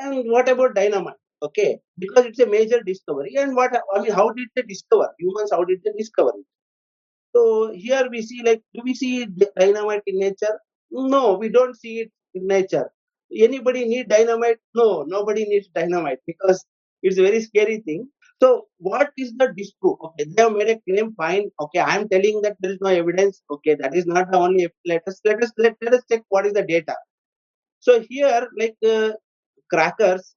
And what about dynamite? Okay, because it's a major discovery. And what I mean, how did they discover humans? How did they discover it? So here we see like, do we see dynamite in nature? No, we don't see it in nature. Anybody need dynamite? No, nobody needs dynamite because it's a very scary thing. So what is the disproof? Okay, they have made a claim. Fine. Okay, I am telling that there is no evidence. Okay, that is not the only. Let us let us let, let us check what is the data. So here, like uh, crackers,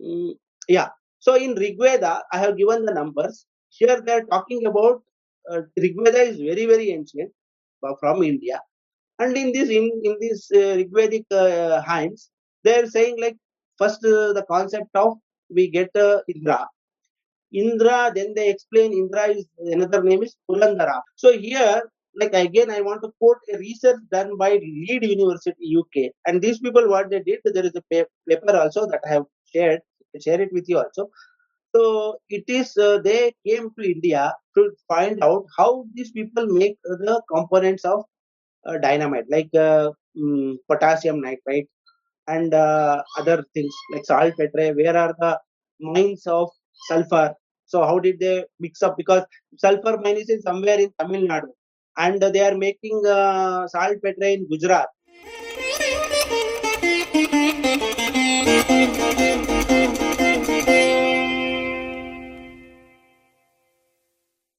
mm, yeah. So in Rigveda, I have given the numbers. Here they are talking about uh, Rigveda is very very ancient uh, from India, and in this in in this uh, Rigvedic uh, hymns, they are saying like first uh, the concept of we get uh, Indra. Indra, then they explain Indra is another name is Purandara. So here, like again, I want to quote a research done by Leeds University UK, and these people what they did, there is a paper also that I have shared, share it with you also. So it is uh, they came to India to find out how these people make the components of uh, dynamite, like uh, mm, potassium nitrate and uh, other things like saltpetre. Where are the mines of sulfur? So how did they mix up? Because sulfur mine is in somewhere in Tamil Nadu, and they are making uh, saltpetre in Gujarat.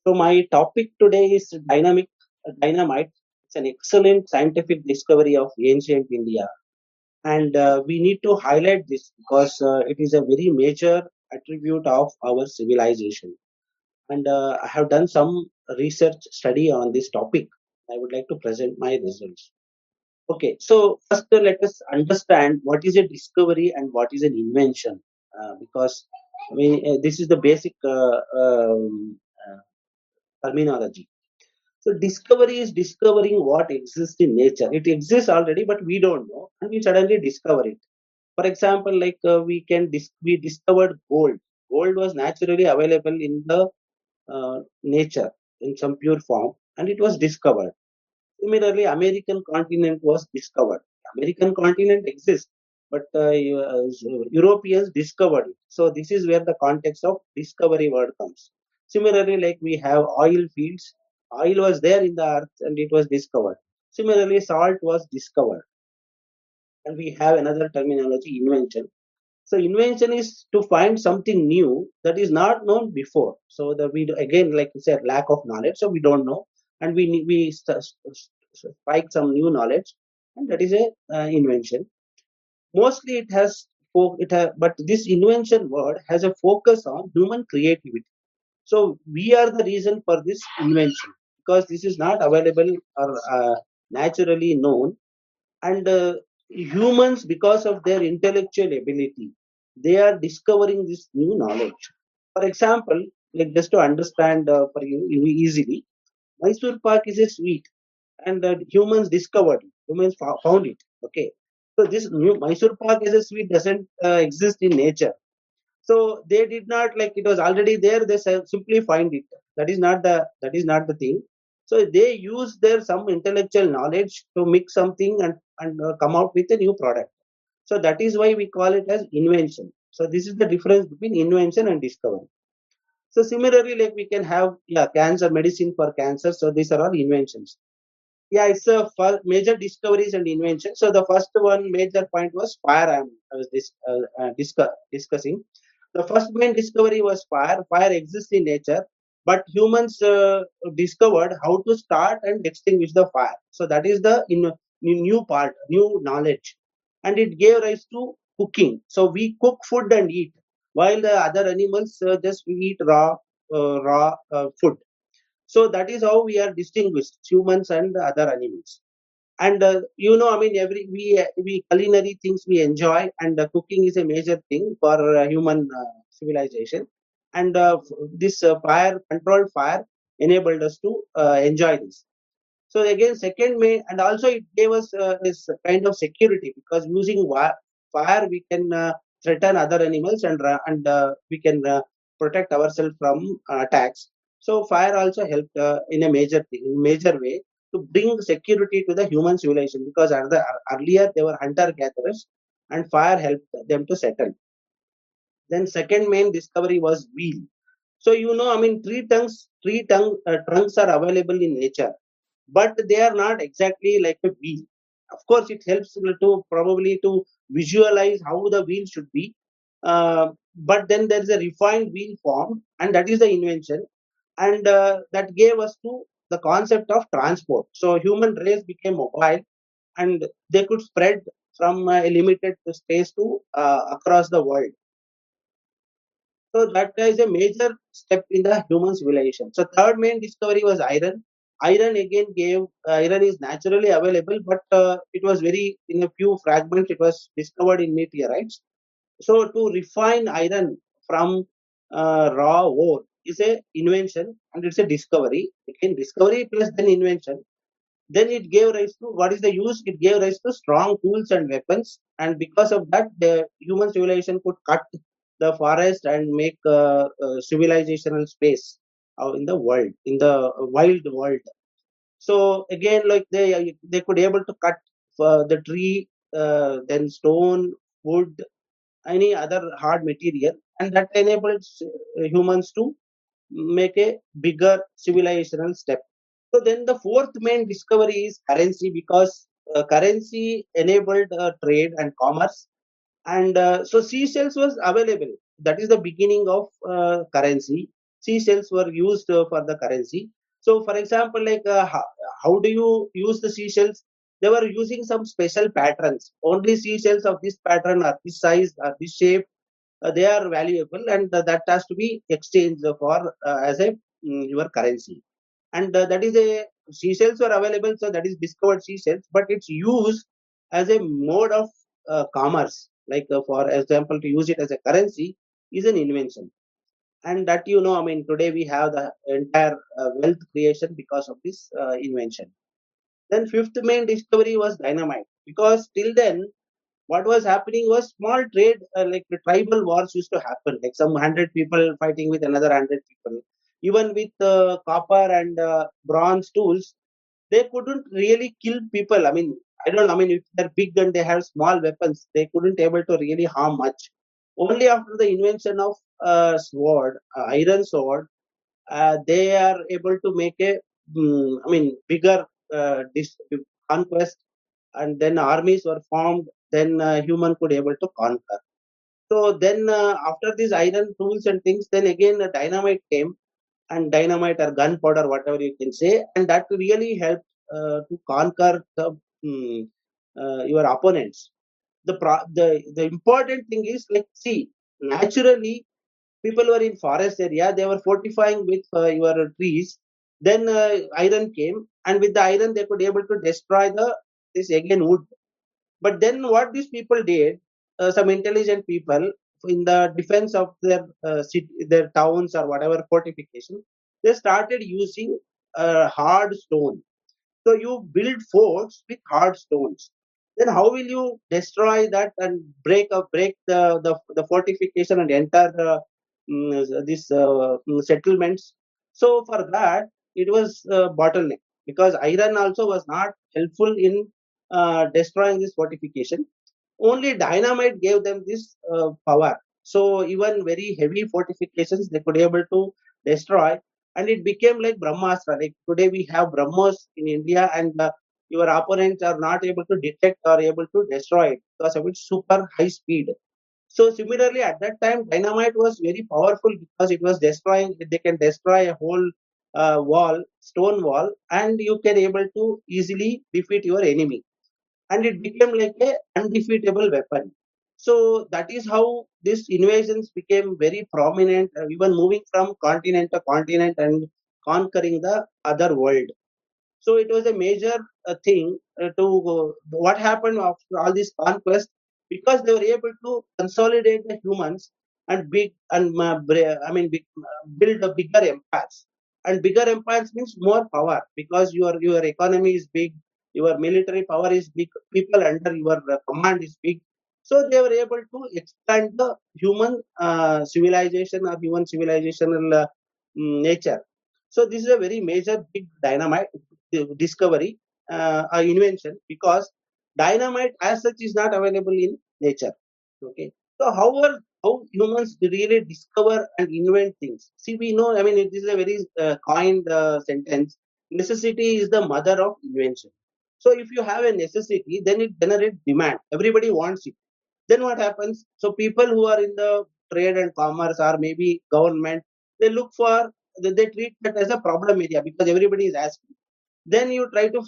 So my topic today is dynamic dynamite. It's an excellent scientific discovery of ancient India, and uh, we need to highlight this because uh, it is a very major attribute of our civilization. And uh, I have done some research study on this topic. I would like to present my results. Okay, so first uh, let us understand what is a discovery and what is an invention, uh, because I mean uh, this is the basic uh, um, uh, terminology. So discovery is discovering what exists in nature. It exists already, but we don't know, and we suddenly discover it. For example, like uh, we can dis- we discovered gold. Gold was naturally available in the nature in some pure form, and it was discovered. Similarly, American continent was discovered. American continent exists, but uh, uh, Europeans discovered it. So this is where the context of discovery word comes. Similarly, like we have oil fields, oil was there in the earth and it was discovered. Similarly, salt was discovered, and we have another terminology, invention. So invention is to find something new that is not known before. So that we again, like you said, lack of knowledge. So we don't know, and we we strike some new knowledge, and that is a uh, invention. Mostly it has it ha- but this invention word has a focus on human creativity. So we are the reason for this invention because this is not available or uh, naturally known and uh, humans because of their intellectual ability they are discovering this new knowledge. For example like just to understand uh, for you easily mysore pak is a sweet and humans discovered it humans found it okay? So this new mysore pak as a sweet doesn't uh, exist in nature. So they did not like it was already there they simply find it. That is not the that is not the thing so they use their some intellectual knowledge to mix something and and uh, come out with a new product. So that is why we call it as invention. So this is the difference between invention and discovery. So similarly like we can have yeah cancer medicine for cancer. So these are all inventions. Yeah it's a major discoveries and inventions so the first one major point was fire i, I was dis- uh, uh, discuss, discussing. The first main discovery was fire. Fire exists in nature, but humans uh, discovered how to start and extinguish the fire. So that is the in, new part, new knowledge, and it gave rise to cooking. So we cook food and eat, while the other animals uh, just eat raw, uh, raw uh, food. So that is how we are distinguished, humans and other animals and uh, you know i mean every we we culinary things we enjoy and cooking is a major thing for uh, human civilization and uh, this uh, fire controlled fire enabled us to uh, enjoy this so again second main and also it gave us this kind of security because using fire we can threaten other animals and and we can protect ourselves from attacks so fire also helped uh, in a major in major way to bring security to the human civilization because earlier they were hunter gatherers and fire helped them to settle. Then second main discovery was wheel. So you know, I mean, tree trunks, tree tongue, uh, trunks are available in nature, but they are not exactly like a wheel. Of course, it helps to probably to visualize how the wheel should be. Uh, but then there is a refined wheel form, and that is the invention, and uh, that gave us to the concept of transport. So human race became mobile, and they could spread from a limited space to uh, across the world. So that is a major step in the human civilization. So third main discovery was iron. Iron again gave uh, iron is naturally available, but uh, it was very in a few fragments. It was discovered in meteorites. So to refine iron from uh, raw ore is a invention and it's a discovery. Again, discovery plus then invention. Then it gave rise to what is the use? It gave rise to strong tools and weapons, and because of that, the human civilization could cut the forest and make uh, uh, civilizational space uh, in the world, in the wild world. So again, like they they could able to cut uh, the tree, uh, then stone, wood, any other hard material, and that enables uh, humans to make a bigger civilizational step. So then the fourth main discovery is currency because uh, currency enabled uh, trade and commerce and uh, so seashells was available. That is the beginning of uh, currency. Seashells were used uh, for the currency. So for example like uh, how, how do you use the seashells? They were using some special patterns. Only seashells of this pattern are this size or this shape uh, they are valuable and uh, that has to be exchanged for as a mm, your currency. And that is a seashells were available so that is discovered seashells but it's used as a mode of commerce like uh, for example to use it as a currency is an invention. And that you know i mean today we have the entire uh, wealth creation because of this uh, invention. Then fifth main discovery was dynamite. Because till then what was happening was small trade uh, like tribal wars used to happen. Like some 100 people fighting with another 100 people. Even with uh, copper and uh, bronze tools they couldn't really kill people. I mean i don't i mean if they're big and they have small weapons they couldn't able to really harm much. Only after the invention of uh, sword uh, iron sword uh, they are able to make a mm, i mean bigger uh, dis- conquest and then armies were formed then uh, human could able to conquer. So then uh, after these iron tools and things then again dynamite came and dynamite or gunpowder whatever you can say and that really helped uh, to conquer the mm, uh, your opponents. The pro- the the important thing is like see naturally people were in forest area they were fortifying with uh, your trees. Then uh, iron came and with the iron they could able to destroy the this again wood. But then what these people did, uh, some intelligent people in the defense of their uh, city, their towns or whatever fortification, they started using uh, hard stone. So you build forts with hard stones. Then how will you destroy that and break up break the the, the fortification and enter the mm, this uh, mm, settlements? So for that it was uh, bottleneck because iron also was not helpful in uh, destroying this fortification. Only dynamite gave them this uh, power. So even very heavy fortifications they could able to destroy, and it became like Brahmastra. Like today we have Brahmos in India, and uh, your opponents are not able to detect or able to destroy it because of its super high speed. So similarly, at that time, dynamite was very powerful because it was destroying. They can destroy a whole uh, wall, stone wall, and you can able to easily defeat your enemy and it became like a undefeatable weapon. So that is how these invasions became very prominent, uh, even moving from continent to continent and conquering the other world. So it was a major uh, thing uh, to uh, what happened after all this conquest because they were able to consolidate the humans and big and uh, I mean big, uh, build a bigger empires. And bigger empires means more power because your your economy is big, your military power is big, people under your command is big. So they were able to expand the human uh, civilization or human civilizational uh, mm, nature. So this is a very major big dynamite discovery, uh, uh, invention because dynamite as such is not available in nature. Okay. So how are how humans really discover and invent things? See, we know. I mean, it is a very uh, coined uh, sentence. Necessity is the mother of invention. So if you have a necessity, then it generates demand. Everybody wants it. Then what happens? So people who are in the trade and commerce or maybe government, they look for they, they treat that as a problem area because everybody is asking. Then you try to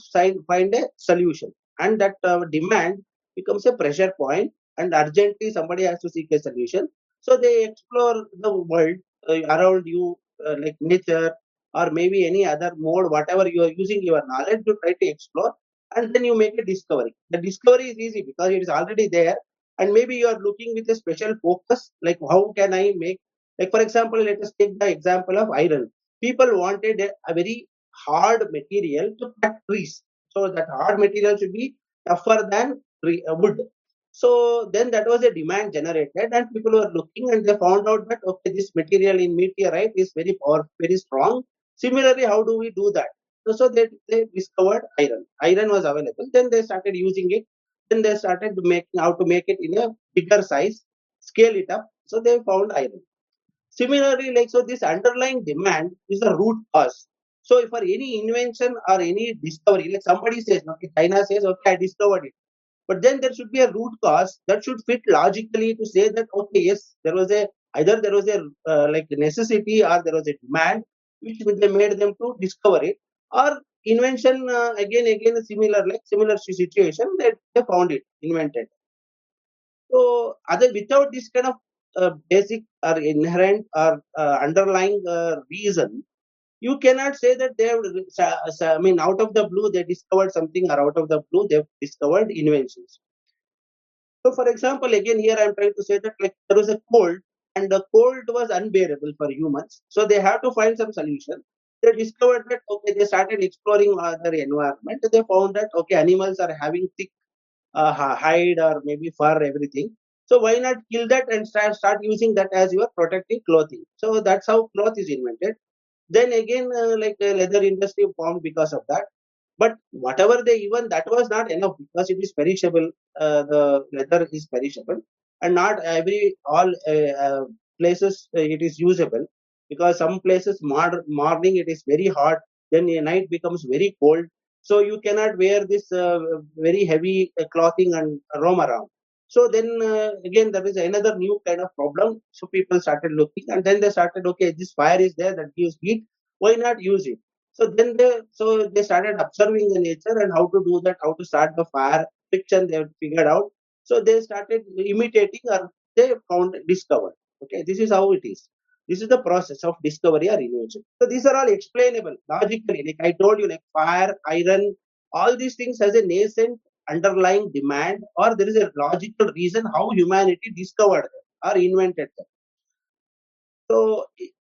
find a solution, and that uh, demand becomes a pressure point, and urgently somebody has to seek a solution. So they explore the world uh, around you, uh, like nature or maybe any other mode, whatever you are using your knowledge to try to explore, and then you make a discovery. The discovery is easy because it is already there, and maybe you are looking with a special focus, like how can I make, like for example, let us take the example of iron. People wanted a, very hard material to cut trees, so that hard material should be tougher than uh, wood. So then that was a demand generated, and people were looking and they found out that okay, this material in meteorite is very power, very strong. Similarly, how do we do that? So, so they, they discovered iron. Iron was available. Then they started using it. Then they started to make how to make it in a bigger size, scale it up. So they found iron. Similarly, like so, this underlying demand is the root cause. So, for any invention or any discovery, like somebody says, okay, China says, okay, I discovered it but then there should be a root cause that should fit logically to say that okay yes there was a either there was a uh, like necessity or there was a demand which they made them to discover it or invention uh, again again similar like similar situation that they found it invented. So other without this kind of uh, basic or inherent or uh, underlying uh, reason you cannot say that they have i mean out of the blue they discovered something or out of the blue they've discovered inventions. So for example again here i'm trying to say that like there was a cold and the cold was unbearable for humans. So they have to find some solution they discovered that okay they started exploring other environment. They found that okay animals are having thick uh, hide or maybe fur everything. So why not kill that and start, start using that as your protective clothing? So that's how cloth is invented. Then again, uh, like the leather industry formed because of that. But whatever they even that was not enough because it is perishable. Uh, the leather is perishable, and not every all uh, uh, places uh, it is usable because some places morning it is very hot, then a night becomes very cold. So you cannot wear this uh, very heavy uh, clothing and roam around. So then uh, again, there is another new kind of problem. So people started looking, and then they started, okay, this fire is there that gives heat. Why not use it? So then they, so they started observing the nature and how to do that, how to start the fire. Fiction they figured out. So they started imitating, or they found discovered. Okay, this is how it is. This is the process of discovery or invention. So these are all explainable logically. Like I told you, like fire, iron, all these things has a nascent underlying demand or there is a logical reason how humanity discovered them or invented them so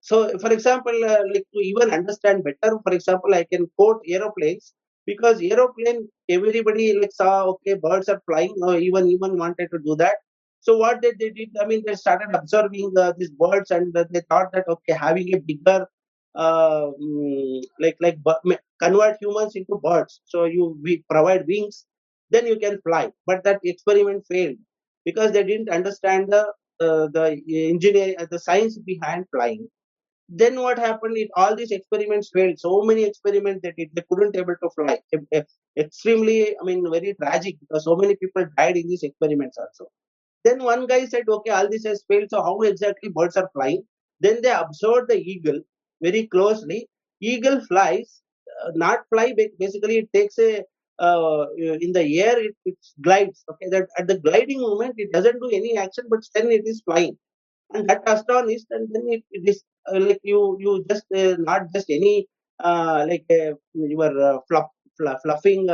so for example uh, like to even understand better for example i can quote aeroplanes because aeroplane everybody like saw okay birds are flying or even even wanted to do that so what they, they did i mean they started observing uh, these birds and they thought that okay having a bigger uh, mm, like like convert humans into birds. So you we provide wings then you can fly. But that experiment failed because they didn't understand the uh, the engineer uh, the science behind flying. Then what happened? Is all these experiments failed. So many experiments they did. They couldn't able to fly. Extremely i mean very tragic because so many people died in these experiments also then one guy said, okay, all this has failed. So how exactly birds are flying? Then they observed the eagle very closely. Eagle flies, uh, not fly. ba- Basically, it takes a uh, in the air. It, it glides. Okay, that at the gliding moment, it doesn't do any action, but then it is flying and that astonished and then it, it is uh, like you you just uh, not just any uh, like uh, your uh, fluff, fluff, fluffing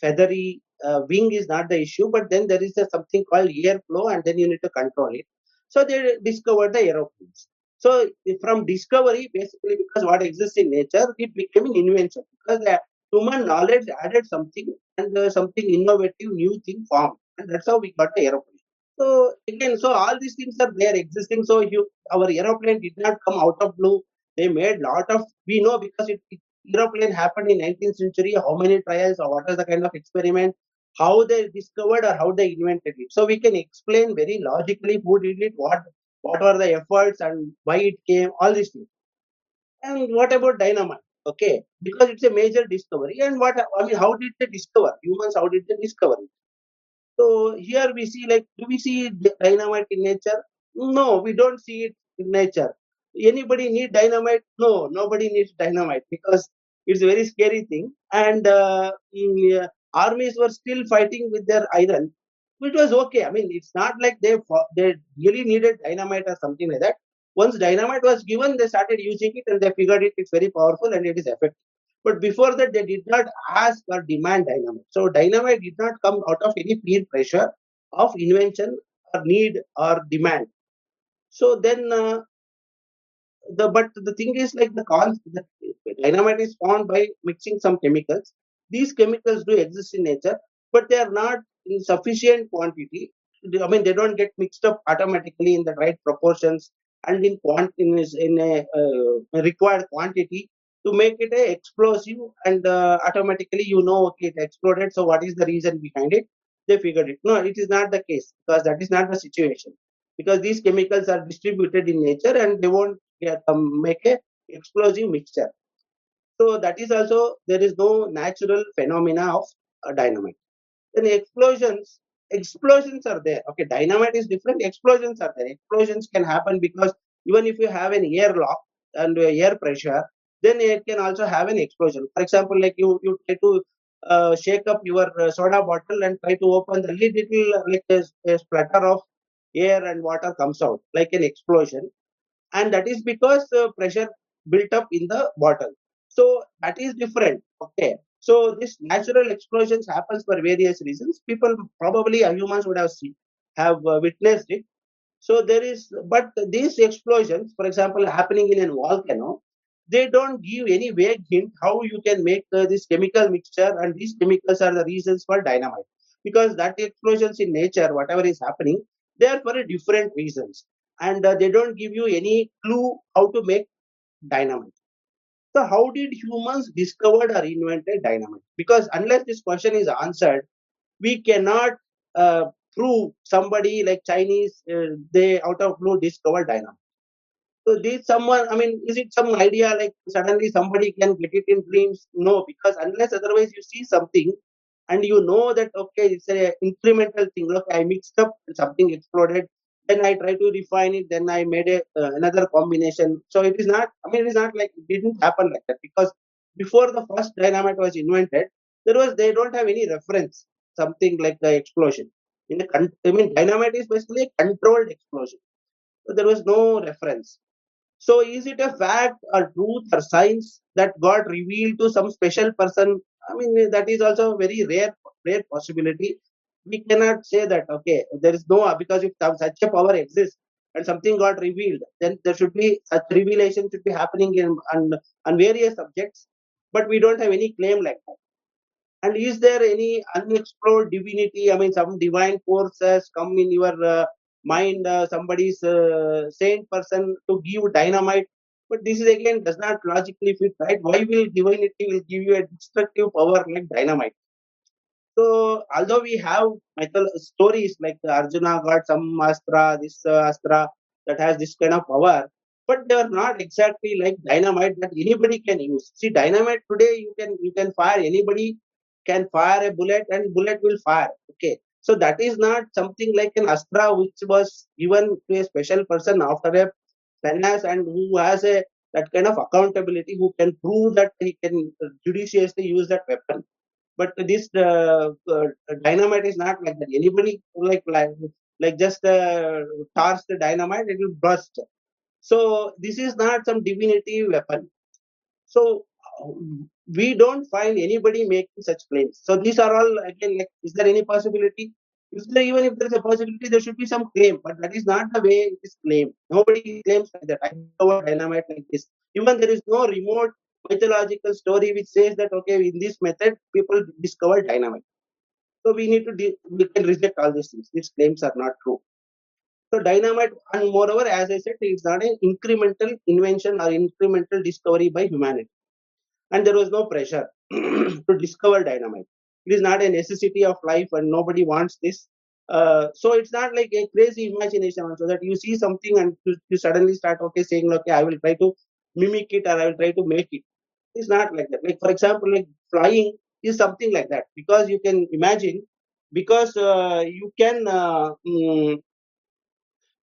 feathery uh, wing is not the issue but then there is a, something called air flow and then you need to control it so they discovered the aeroplanes so from discovery basically because what exists in nature it became an invention because the human knowledge added something and uh, something innovative new thing formed and that's how we got the aeroplane so again, so all these things are there existing. So you, our aeroplane did not come out of blue. They made lot of we know because it, it aeroplane happened in 19th century. How many trials or what is the kind of experiment? How they discovered or how they invented it. So we can explain very logically who did it, what what were the efforts, and why it came, all these things. And what about dynamite? Okay, because it's a major discovery. And what I mean, how did they discover humans? How did they discover it? So here we see like, do we see dynamite in nature? No, we don't see it in nature. Anybody need dynamite? No, nobody needs dynamite because it's a very scary thing. And uh, in, uh, armies were still fighting with their iron, which was okay. I mean, it's not like they they really needed dynamite or something like that. Once dynamite was given, they started using it and they figured it it's very powerful and it is effective. But before that, they did not ask or demand dynamite. So dynamite did not come out of any peer pressure of invention or need or demand. So then, uh, the but the thing is like the con the dynamite is formed by mixing some chemicals. These chemicals do exist in nature, but they are not in sufficient quantity. I mean, they don't get mixed up automatically in the right proportions and in quant in, in a uh, required quantity to make it a explosive and uh, automatically you know okay it exploded so what is the reason behind it? They figured it. No it is not the case because that is not the situation. Because these chemicals are distributed in nature and they won't get, um, make a explosive mixture so that is also there is no natural phenomena of uh, dynamite. Then explosions explosions are there. Okay dynamite is different. Explosions are there. Explosions can happen because even if you have an airlock and air pressure then it can also have an explosion. For example like you you try to uh, shake up your uh, soda bottle and try to open the lid it will like a, a splatter of air and water comes out like an explosion. And that is because uh, pressure built up in the bottle so that is different. Okay. So this natural explosions happens for various reasons. People probably humans would have seen have uh, witnessed it. So there is but these explosions for example happening in a volcano they don't give any vague hint how you can make uh, this chemical mixture and these chemicals are the reasons for dynamite. Because that explosions in nature whatever is happening they are for different reasons. And uh, they don't give you any clue how to make dynamite so how did humans discovered or invented dynamite because unless this question is answered we cannot uh, prove somebody like chinese uh, they out of blue discovered dynamite so this someone, I mean, is it some idea like suddenly somebody can get it in dreams? No, because unless otherwise you see something and you know that okay, it's a incremental thing. Look, I mixed up something exploded. Then I try to refine it. Then I made a uh, another combination. So it is not. I mean, it is not like it didn't happen like that because before the first dynamite was invented, there was they don't have any reference something like the explosion. In the I mean, dynamite is basically a controlled explosion. So there was no reference. So is it a fact or truth or science that got revealed to some special person? I mean, that is also a very rare, rare possibility. We cannot say that, okay, there is no, because if such a power exists and something got revealed, then there should be such revelation should be happening in on, on various subjects, but we don't have any claim like that. And is there any unexplored divinity? I mean, some divine force has come in your uh, mind, uh, somebody's uh, saint person to give dynamite. But this is again does not logically fit, right? Why will divinity will give you a destructive power like dynamite? So although we have mythol stories like Arjuna got some astra, this uh, astra that has this kind of power, but they are not exactly like dynamite that anybody can use. See, dynamite today you can you can fire anybody can fire a bullet and bullet will fire. Okay, so that is not something like an astra which was given to a special person after a sannyas and who has a that kind of accountability who can prove that he can judiciously use that weapon but this uh, dynamite is not like that. Anybody like like, like just uh, toss the dynamite, it will burst. So this is not some divinity weapon. So we don't find anybody making such claims. So these are all again like, is there any possibility? If there even if there is a possibility, there should be some claim, but that is not the way it is claimed. Nobody claims like that. I dynamite like this. Even there is no remote mythological story which says that okay, in this method people discover dynamite. So we need to de- we can reject all these things. These claims are not true. So dynamite, and moreover, as I said, it's not an incremental invention or incremental discovery by humanity, and there was no pressure to discover dynamite. It is not a necessity of life, and nobody wants this. Uh, so it's not like a crazy imagination also that you see something and you, you suddenly start okay saying okay I will try to mimic it or I will try to make it. It's not like that. Like for example, like flying is something like that because you can imagine because uh, you can uh, mm,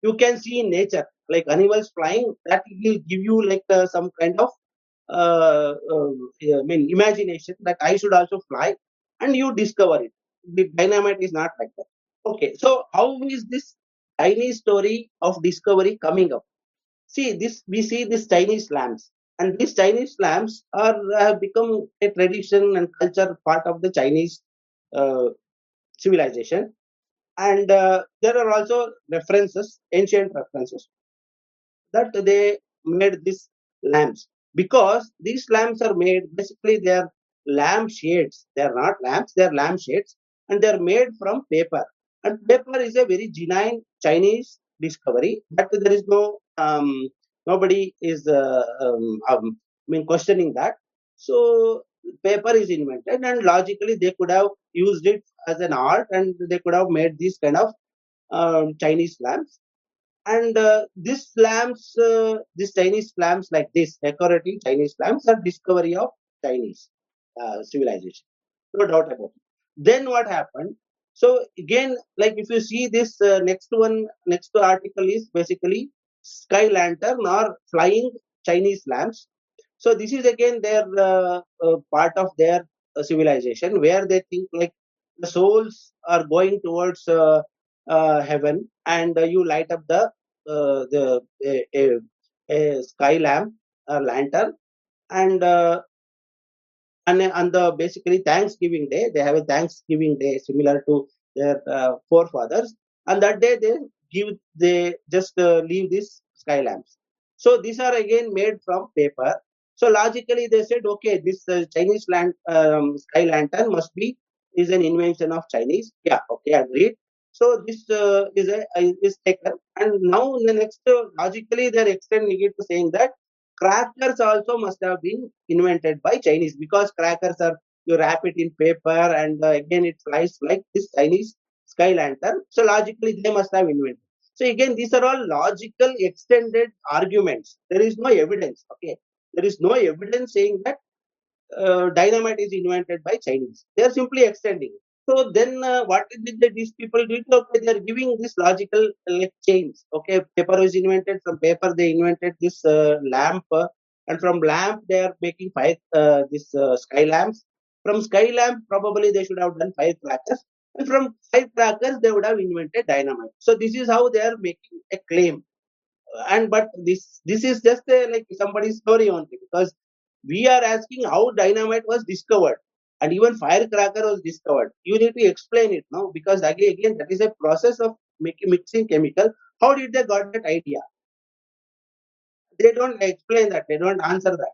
you can see in nature like animals flying that will give you like uh, some kind of uh, uh, I mean imagination that I should also fly and you discover it. The dynamite is not like that. Okay, so how is this tiny story of discovery coming up? See this we see this Chinese lamps and these Chinese lamps are have become a tradition and culture part of the Chinese uh, civilization. And uh, there are also references ancient references that they made these lamps because these lamps are made basically they are lamp shades. They are not lamps they are lamp shades. And they are made from paper. And paper is a very genuine chinese discovery but there is no um, nobody is uh, um, um, i mean questioning that so paper is invented and logically they could have used it as an art and they could have made these kind of um, chinese lamps and uh, these lamps, uh, these Chinese lamps like this, decorative Chinese lamps are discovery of Chinese uh, civilization. No doubt about it. Then what happened? So again, like if you see this uh, next one, next article is basically sky lantern or flying Chinese lamps. So this is again their uh, uh, part of their uh, civilization where they think like the souls are going towards uh, uh, heaven and uh, you light up the the a, a, a sky lamp a lantern and and on the basically Thanksgiving Day, they have a Thanksgiving Day similar to their forefathers. And that day they give they just uh, leave these sky lamps. So these are again made from paper. So logically they said, okay, this uh, Chinese land um, sky lantern must be is an invention of Chinese. Yeah, okay, agreed. So this uh, is a is taken, and now in the next uh, logically they're extending it to saying that crackers also must have been invented by Chinese because crackers are you wrap it in paper and uh, again it flies like this Chinese sky lantern. So logically they must have invented. So again these are all logical extended arguments. There is no evidence. Okay, there is no evidence saying that uh, dynamite is invented by Chinese. They are simply extending. So then, uh, what did these people do? Okay, they are giving this logical uh, like chains. Okay, paper was invented. From paper, they invented this uh, lamp, uh, and from lamp, they are making five uh, this uh, sky lamps. From sky lamp, probably they should have done five crackers, from five crackers, they would have invented dynamite. So this is how they are making a claim. And but this this is just a, like somebody's story only because we are asking how dynamite was discovered and even firecracker was discovered. You need to explain it now because again, again that is a process of making mixing chemical. How did they got that idea? They don't explain that. They don't answer that.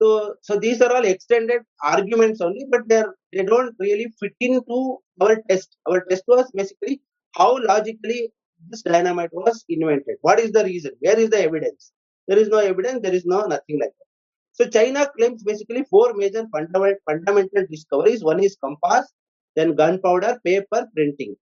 So so these are all extended arguments only but they're they don't really fit into our test our test was basically how logically this dynamite was invented what is the reason where is the evidence there is no evidence there is no nothing like that so China claims basically four major fundamental, fundamental discoveries. One is compass, then gunpowder, paper, printing.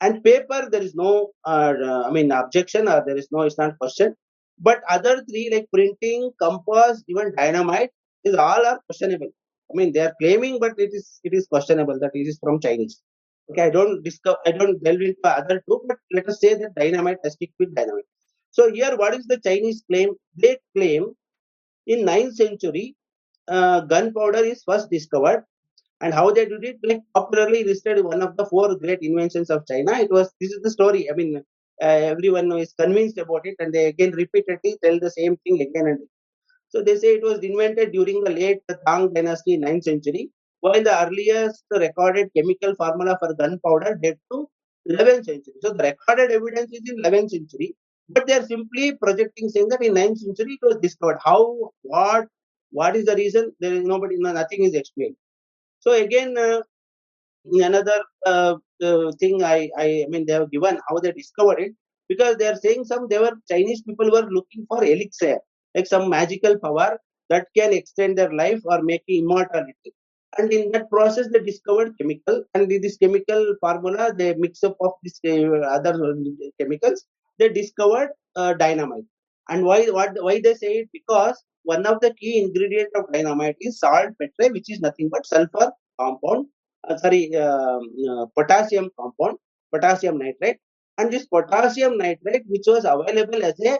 And paper, there is no, uh, I mean, objection or there is no, it's not question. But other three like printing, compass, even dynamite, is all are questionable. I mean, they are claiming, but it is it is questionable that it is from Chinese. Okay, I don't discover, I don't delve into other two, but let us say that dynamite, I stick with dynamite. So here, what is the Chinese claim? They claim in 9th century, uh, gunpowder is first discovered. And how they did it, like popularly listed one of the four great inventions of China. It was this is the story. I mean, uh, everyone is convinced about it, and they again repeatedly tell the same thing again and again. So they say it was invented during the late Tang dynasty, 9th century, while the earliest recorded chemical formula for gunpowder date to 11th century. So the recorded evidence is in 11th century, but they are simply projecting saying that in 9th century it was discovered. How, what, what is the reason? There is nobody, no, nothing is explained. So again, uh, another uh, uh, thing I, I, I mean, they have given how they discovered it because they are saying some they were Chinese people were looking for elixir, like some magical power that can extend their life or make immortality. And in that process they discovered chemical and this chemical formula they mix up of this uh, other chemicals. They discovered uh, dynamite. And why what why they say it? Because one of the key ingredients of dynamite is salt petre which is nothing but sulfur compound uh, sorry um, uh, potassium compound potassium nitrate. And this potassium nitrate which was available as a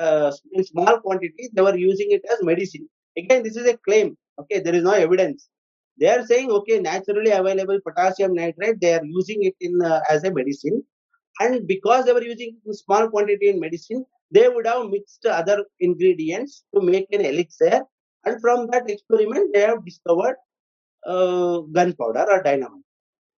uh, in small quantity they were using it as medicine. Again this is a claim okay? There is no evidence they are saying okay naturally available potassium nitrate they are using it in uh, as a medicine. And because they were using small quantity in medicine they would have mixed other ingredients to make an elixir. And from that experiment they have discovered uh, gunpowder or dynamite.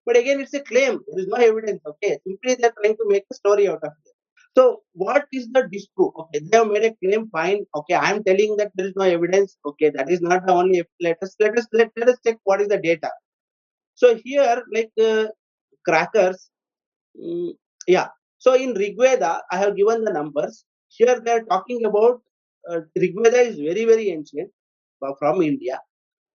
But again it's a claim. There is no evidence. Okay simply they're trying to make a story out of it so what is the disproof? Okay, they have made a claim. Fine. Okay, I am telling that there is no evidence. Okay, that is not the only. Let us let us let, let us check what is the data. So here, like uh, crackers, mm, yeah. So in Rigveda, I have given the numbers. Here they are talking about uh, Rigveda is very very ancient uh, from India,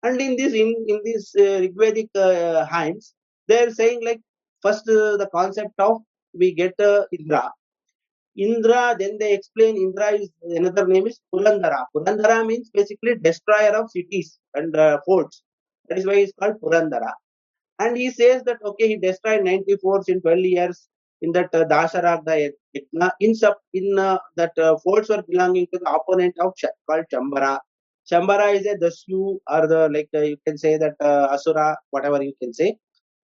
and in this in in this uh, Rigvedic uh, hymns, they are saying like first uh, the concept of we get uh, Indra Indra, then they explain Indra is another name is Purandara. Purandara means basically destroyer of cities and uh, forts. That is why he's called Purandara. And he says that okay, he destroyed 90 forts in 12 years in that uh, Dasharagda Yajna. In sub in uh, that uh, forts were belonging to the opponent of called Shambara. Shambara is a Dasyu or the like uh, you can say that uh, Asura, whatever you can say.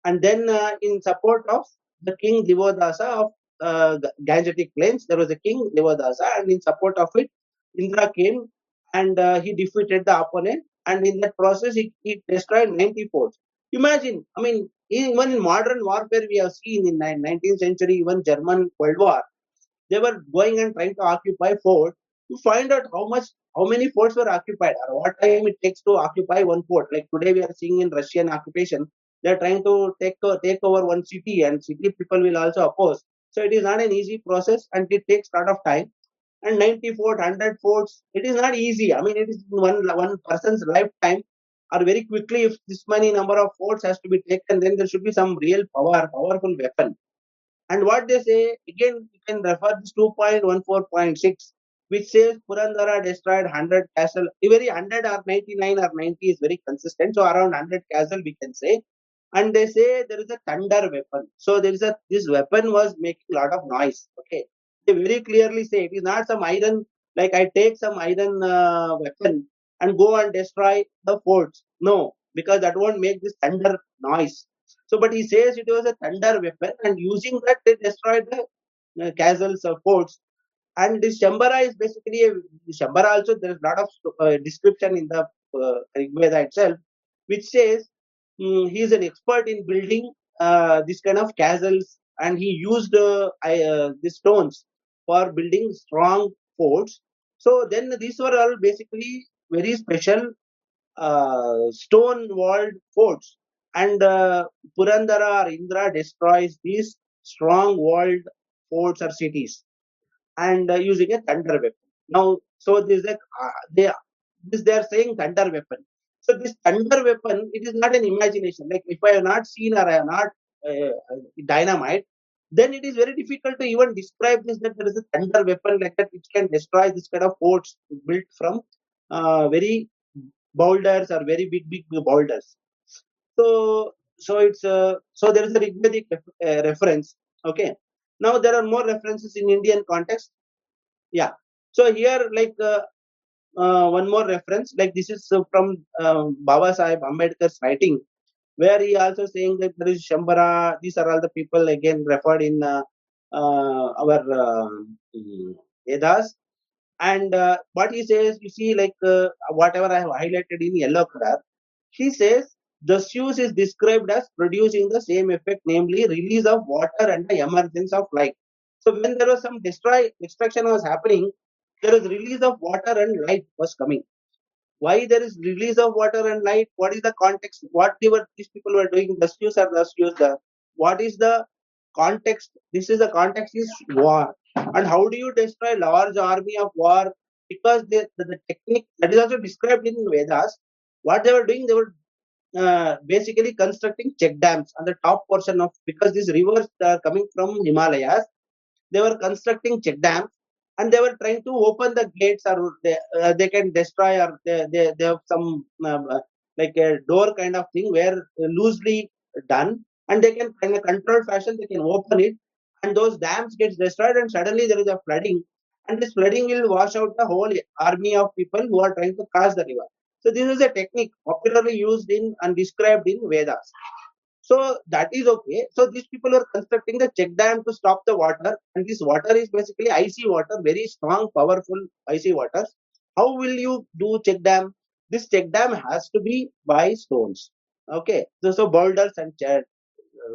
And then uh, in support of the king Divodasa of uh, Gangetic Plains, there was a king Devadasa, and in support of it, Indra came and uh, he defeated the opponent, and in that process, he, he destroyed 90 forts. Imagine, I mean, even in modern warfare, we have seen in the 19th century, even German World War, they were going and trying to occupy forts to find out how much, how many forts were occupied, or what time it takes to occupy one fort. Like today, we are seeing in Russian occupation, they are trying to take take over one city, and city people will also oppose. So it is not an easy process and it takes a lot of time. And 90 fort, 100 forts, it is not easy. I mean, it is one one person's lifetime or very quickly if this many number of forts has to be taken, then there should be some real power, powerful weapon. And what they say, again, you can refer this 2.14.6, which says Purandara destroyed 100 castle. Very 100 or 99 or 90 is very consistent. So around 100 castle we can say and they say there is a thunder weapon. So there is a this weapon was making a lot of noise. Okay, they very clearly say it is not some iron like I take some iron uh, weapon and go and destroy the forts. No, because that won't make this thunder noise. So, but he says it was a thunder weapon, and using that they destroyed the uh, castles of forts. And this Shambara is basically a Shambara also. There is a lot of uh, description in the uh, Rigveda itself, which says mm, he is an expert in building uh, this kind of castles and he used uh, uh, the stones for building strong forts. So then these were all basically very special uh, stone walled forts. And uh, purandara or indra destroys these strong walled forts or cities and uh, using a thunder weapon. Now so this is uh, they this they are saying thunder weapon so this thunder weapon, it is not an imagination. Like if I have not seen or I have not uh, dynamite, then it is very difficult to even describe this that there is a thunder weapon like that which can destroy this kind of forts built from uh, very boulders or very big big boulders. So so it's uh, so there is a Rigvedic uh, reference. Okay. Now there are more references in Indian context. Yeah. So here like uh, one more reference like this is uh, from uh, Baba Sahib Ambedkar's writing where he also saying that there is Shambara these are all the people again referred in uh, uh, our uh, Vedas. And what he says you see like whatever I have highlighted in yellow color he says the Zeus is described as producing the same effect namely release of water and the emergence of light. So when there was some destroy destruction was happening there is release of water and light was coming. Why there is release of water and light? What is the context? What they were these people were doing? Zeus or Zeus the what is the context? This is the context is war. And how do you destroy large army of war? Because they, the, the technique that is also described in Vedas. What they were doing, they were uh, basically constructing check dams on the top portion of because these rivers are coming from Himalayas. They were constructing check dams and they were trying to open the gates or they, uh, they can destroy or they, they, they have some um, uh, like a door kind of thing where loosely done. And they can in a controlled fashion they can open it. And those dams gets destroyed and suddenly there is a flooding. And this flooding will wash out the whole army of people who are trying to cross the river. So this is a technique popularly used in and described in vedas so that is okay. So these people are constructing the check dam to stop the water, and this water is basically icy water, very strong, powerful icy waters. How will you do check dam? This check dam has to be by stones. Okay, so, so boulders and uh,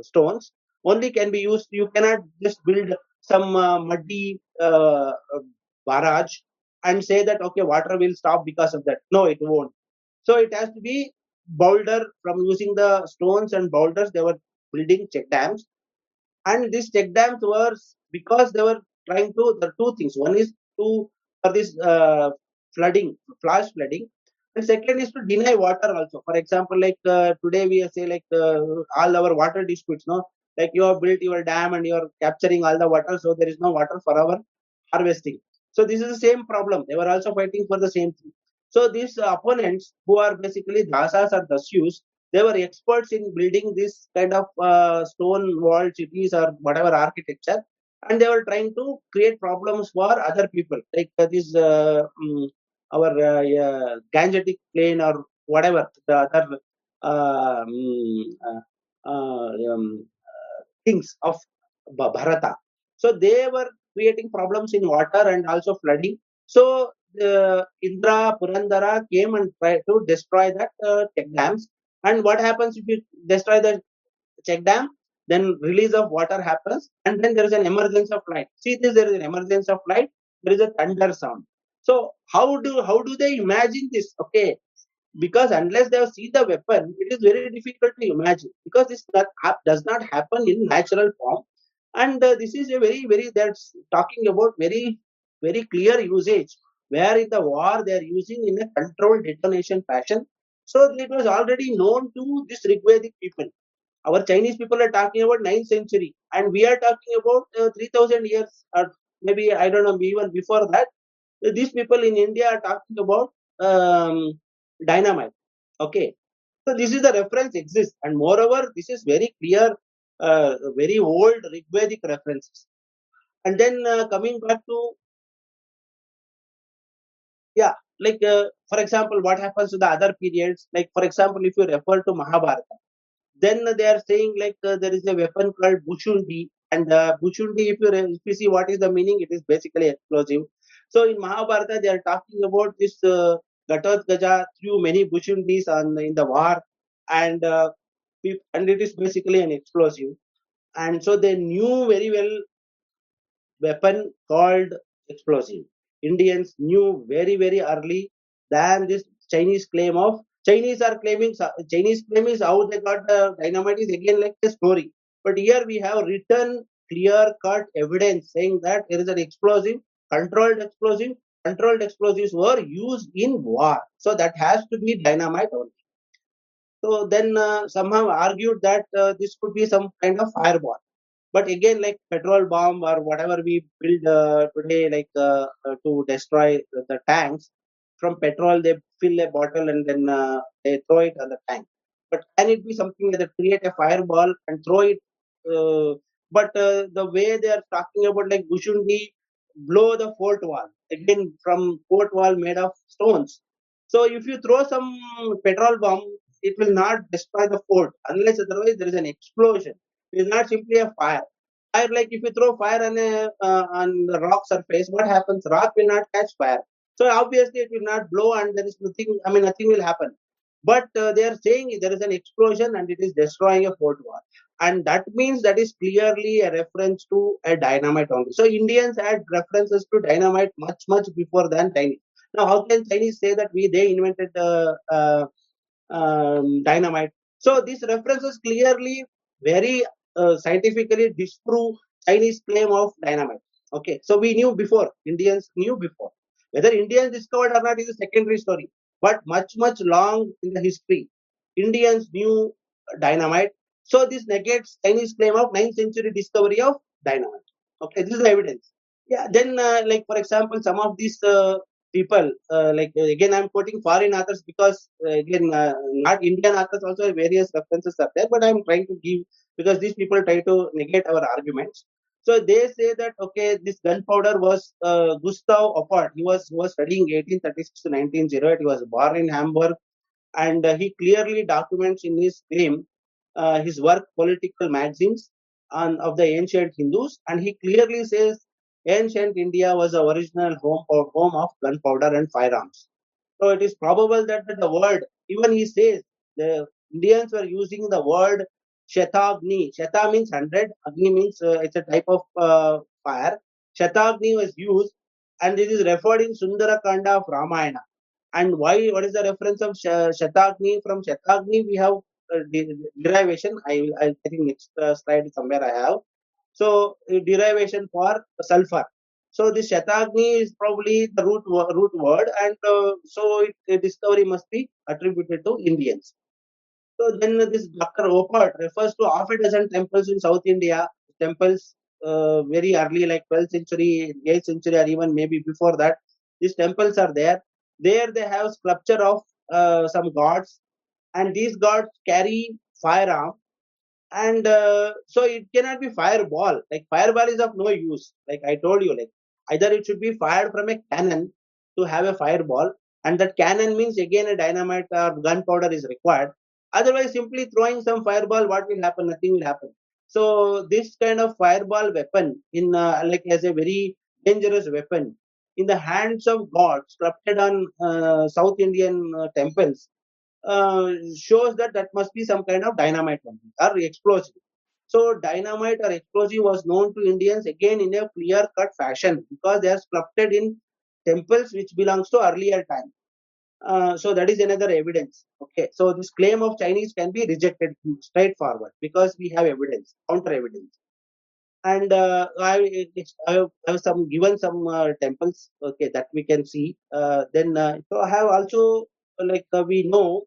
stones only can be used. You cannot just build some uh, muddy uh, uh, barrage and say that okay, water will stop because of that. No, it won't. So it has to be boulder from using the stones and boulders. They were building check dams, and these check dams were because they were trying to. Are two things. One is to for this uh, flooding, flash flooding, and second is to deny water also. For example, like uh, today we say like uh, all our water disputes, no, like you have built your dam and you are capturing all the water, so there is no water for our harvesting. So this is the same problem. They were also fighting for the same thing. So these uh, opponents, who are basically dasas or dasyus, they were experts in building this kind of uh, stone walled cities or whatever architecture, and they were trying to create problems for other people, like uh, this uh, mm, our uh, Gangetic plain or whatever the other um, uh, things of Bharata. So they were creating problems in water and also flooding. So the Indra Purandara came and tried to destroy that uh, check dams. And what happens if you destroy the check dam? Then release of water happens, and then there is an emergence of light. See this, there is an emergence of light. There is a thunder sound. So how do how do they imagine this? Okay, because unless they have seen the weapon, it is very difficult to imagine because this does not happen in natural form, and uh, this is a very very that's talking about very very clear usage where in the war they are using in a controlled detonation fashion. So it was already known to this Rigvedic people. Our Chinese people are talking about 9th century, and we are talking about uh, 3000 years, or maybe I don't know, even before that. Uh, These people in India are talking about um, dynamite. Okay, so this is the reference exists, and moreover, this is very clear, uh, very old Rigvedic references. And then uh, coming back to yeah, like uh, for example, what happens to the other periods? Like for example, if you refer to Mahabharata, then they are saying like uh, there is a weapon called Bushundi, and uh, Bushundi, if you re- if you see what is the meaning, it is basically explosive. So in Mahabharata, they are talking about this uh, Gaja threw many Bushundis on in the war, and uh, and it is basically an explosive. And so they knew very well weapon called explosive. Indians knew very very early than this Chinese claim of Chinese are claiming Chinese claim is how they got the dynamite is again like a story. But here we have written clear cut evidence saying that there is an explosive, controlled explosive, controlled explosives were used in war. So that has to be dynamite only. So then uh, somehow argued that uh, this could be some kind of fireball. But again, like petrol bomb or whatever we build uh, today, like uh, uh, to destroy the, tanks, from petrol they fill a bottle and then uh, they throw it on the tank. But can it be something that create a fireball and throw it? Uh, but uh, the way they are talking about like Bushundi blow the fort wall again from fort wall made of stones. So if you throw some petrol bomb, it will not destroy the fort unless otherwise there is an explosion. It is not simply a fire. Fire like if you throw fire on a uh, on the rock surface, what happens? Rock will not catch fire. So obviously it will not blow and there is nothing. I mean nothing will happen. But uh, they are saying there is an explosion and it is destroying a fort wall, and that means that is clearly a reference to a dynamite only. So Indians had references to dynamite much much before than Chinese. Now how can Chinese say that we they invented uh, uh, um, dynamite? So these references clearly very uh, scientifically disprove Chinese claim of dynamite. Okay, so we knew before, Indians knew before. Whether Indians discovered or not is a secondary story, but much, much long in the history. Indians knew dynamite. So this negates Chinese claim of 9th century discovery of dynamite. Okay, this is the evidence. Yeah, then uh, like for example, some of these uh, people, uh, like again, I'm quoting foreign authors because uh, again, uh, not Indian authors also various references are there, but I'm trying to give because these people try to negate our arguments. So they say that okay, this gunpowder was uh, Gustav Oppert. He was he was studying 1836 to 1908. He was born in Hamburg, and uh, he clearly documents in his uh, his work political magazines of the ancient Hindus, and he clearly says ancient India was the original home or home of gunpowder and firearms. So it is probable that the word, even he says, the Indians were using the word Shatagni. Shata means 100, Agni means uh, it's a type of uh, fire. Shatagni was used and this is referred in Sundarakanda of Ramayana. And why? What is the reference of Sh- Shatagni? From Shatagni, we have uh, derivation. I will. I, I think next uh, slide somewhere I have. So derivation for sulfur. So this Shatagni is probably the root root word, and uh, so it, the discovery must be attributed to Indians. So then this Dr. Oppert refers to half a dozen temples in South India, temples uh, very early, like 12th century, 8th century, or even maybe before that. These temples are there. There they have sculpture of uh, some gods, and these gods carry firearm, and uh, so it cannot be fireball. Like fireball is of no use. Like I told you, like either it should be fired from a cannon to have a fireball, and that cannon means again a dynamite or gunpowder is required Otherwise, simply throwing some fireball, what will happen? Nothing will happen. So this kind of fireball weapon in uh, like as a very dangerous weapon in the hands of God, sculpted on uh, South Indian uh, temples, uh, shows that that must be some kind of dynamite or explosive. So dynamite or explosive was known to Indians again in a clear-cut fashion because they are sculpted in temples which belongs to earlier time. Uh, so that is another evidence. Okay, so this claim of Chinese can be rejected straightforward because we have evidence, counter evidence. And uh, I, I have some given some uh, temples. Okay, that we can see. Uh, then uh, so I have also like we know,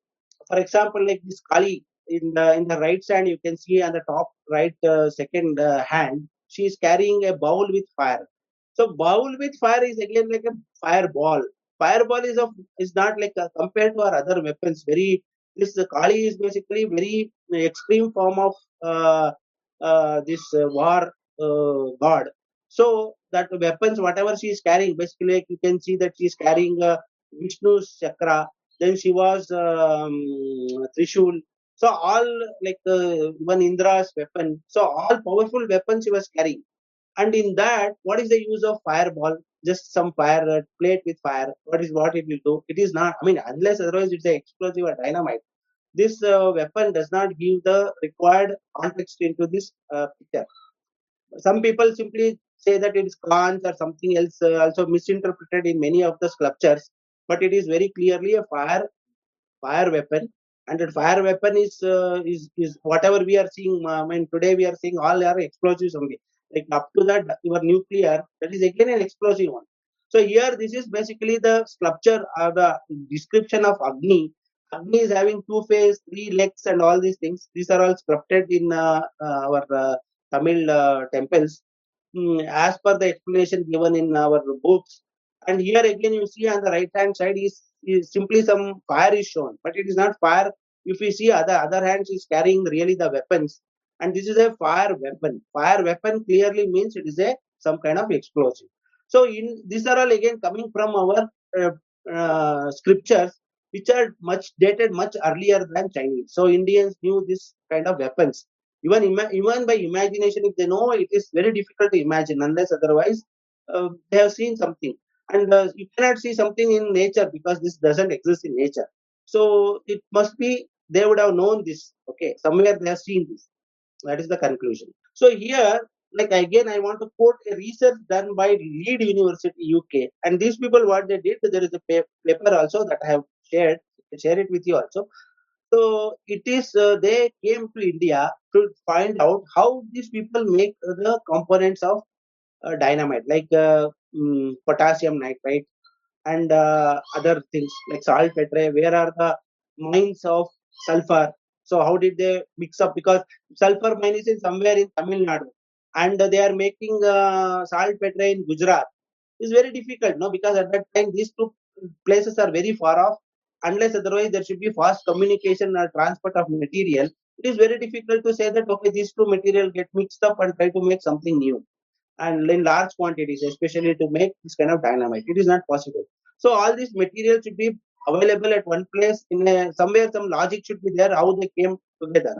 for example, like this Kali in the in the right hand, you can see on the top right uh, second uh, hand, she is carrying a bowl with fire. So bowl with fire is again like a fireball fireball is of is not like uh, compared to our other weapons. Very this uh, Kali is basically very extreme form of uh, uh, this uh, war uh, god. So that weapons, whatever she is carrying, basically like you can see that she is carrying uh, Vishnu's chakra. Then she was um, Trishul. So all like uh, one Indra's weapon. So all powerful weapons she was carrying. And in that, what is the use of fireball? Just some fire uh, plate with fire. What is what it will do? It is not. I mean, unless otherwise it's an explosive or dynamite. This uh, weapon does not give the required context into this uh, picture. Some people simply say that it is conch or something else, uh, also misinterpreted in many of the sculptures. But it is very clearly a fire fire weapon. And that fire weapon is uh, is is whatever we are seeing i mean today we are seeing all are explosives only. Like up to that your nuclear that is again an explosive one. So here this is basically the sculpture or the description of agni. Agni is having two face three legs and all these things. These are all sculpted in uh, uh, our uh, tamil uh, temples. Mm, as per the explanation given in our books. And here again, you see on the right hand side is, is simply some fire is shown, but it is not fire. If you see other other hands is carrying really the weapons, and this is a fire weapon. Fire weapon clearly means it is a some kind of explosive. So in these are all again coming from our uh, uh, scriptures, which are much dated much earlier than Chinese. So Indians knew this kind of weapons even even by imagination if they know it is very difficult to imagine unless otherwise uh, they have seen something and uh, you cannot see something in nature because this doesn't exist in nature. So it must be they would have known this. Okay somewhere they have seen this. That is the conclusion. So here like again i want to quote a research done by Leeds university uk and these people what they did there is a paper also that i have shared. Share it with you also. So it is uh, they came to India to find out how these people make the components of uh, dynamite, like uh, mm, potassium nitrate and uh, other things like saltpeter. Where are the mines of sulfur. So how did they mix up? Because sulfur mine is in somewhere in Tamil Nadu, and they are making uh, saltpeter in Gujarat. It's very difficult, no, because at that time these two places are very far off. Unless otherwise there should be fast communication or transport of material, it is very difficult to say that okay, these two material get mixed up and try to make something new and in large quantities, especially to make this kind of dynamite. It is not possible. So all these materials should be available at one place. In a, somewhere, some logic should be there how they came together.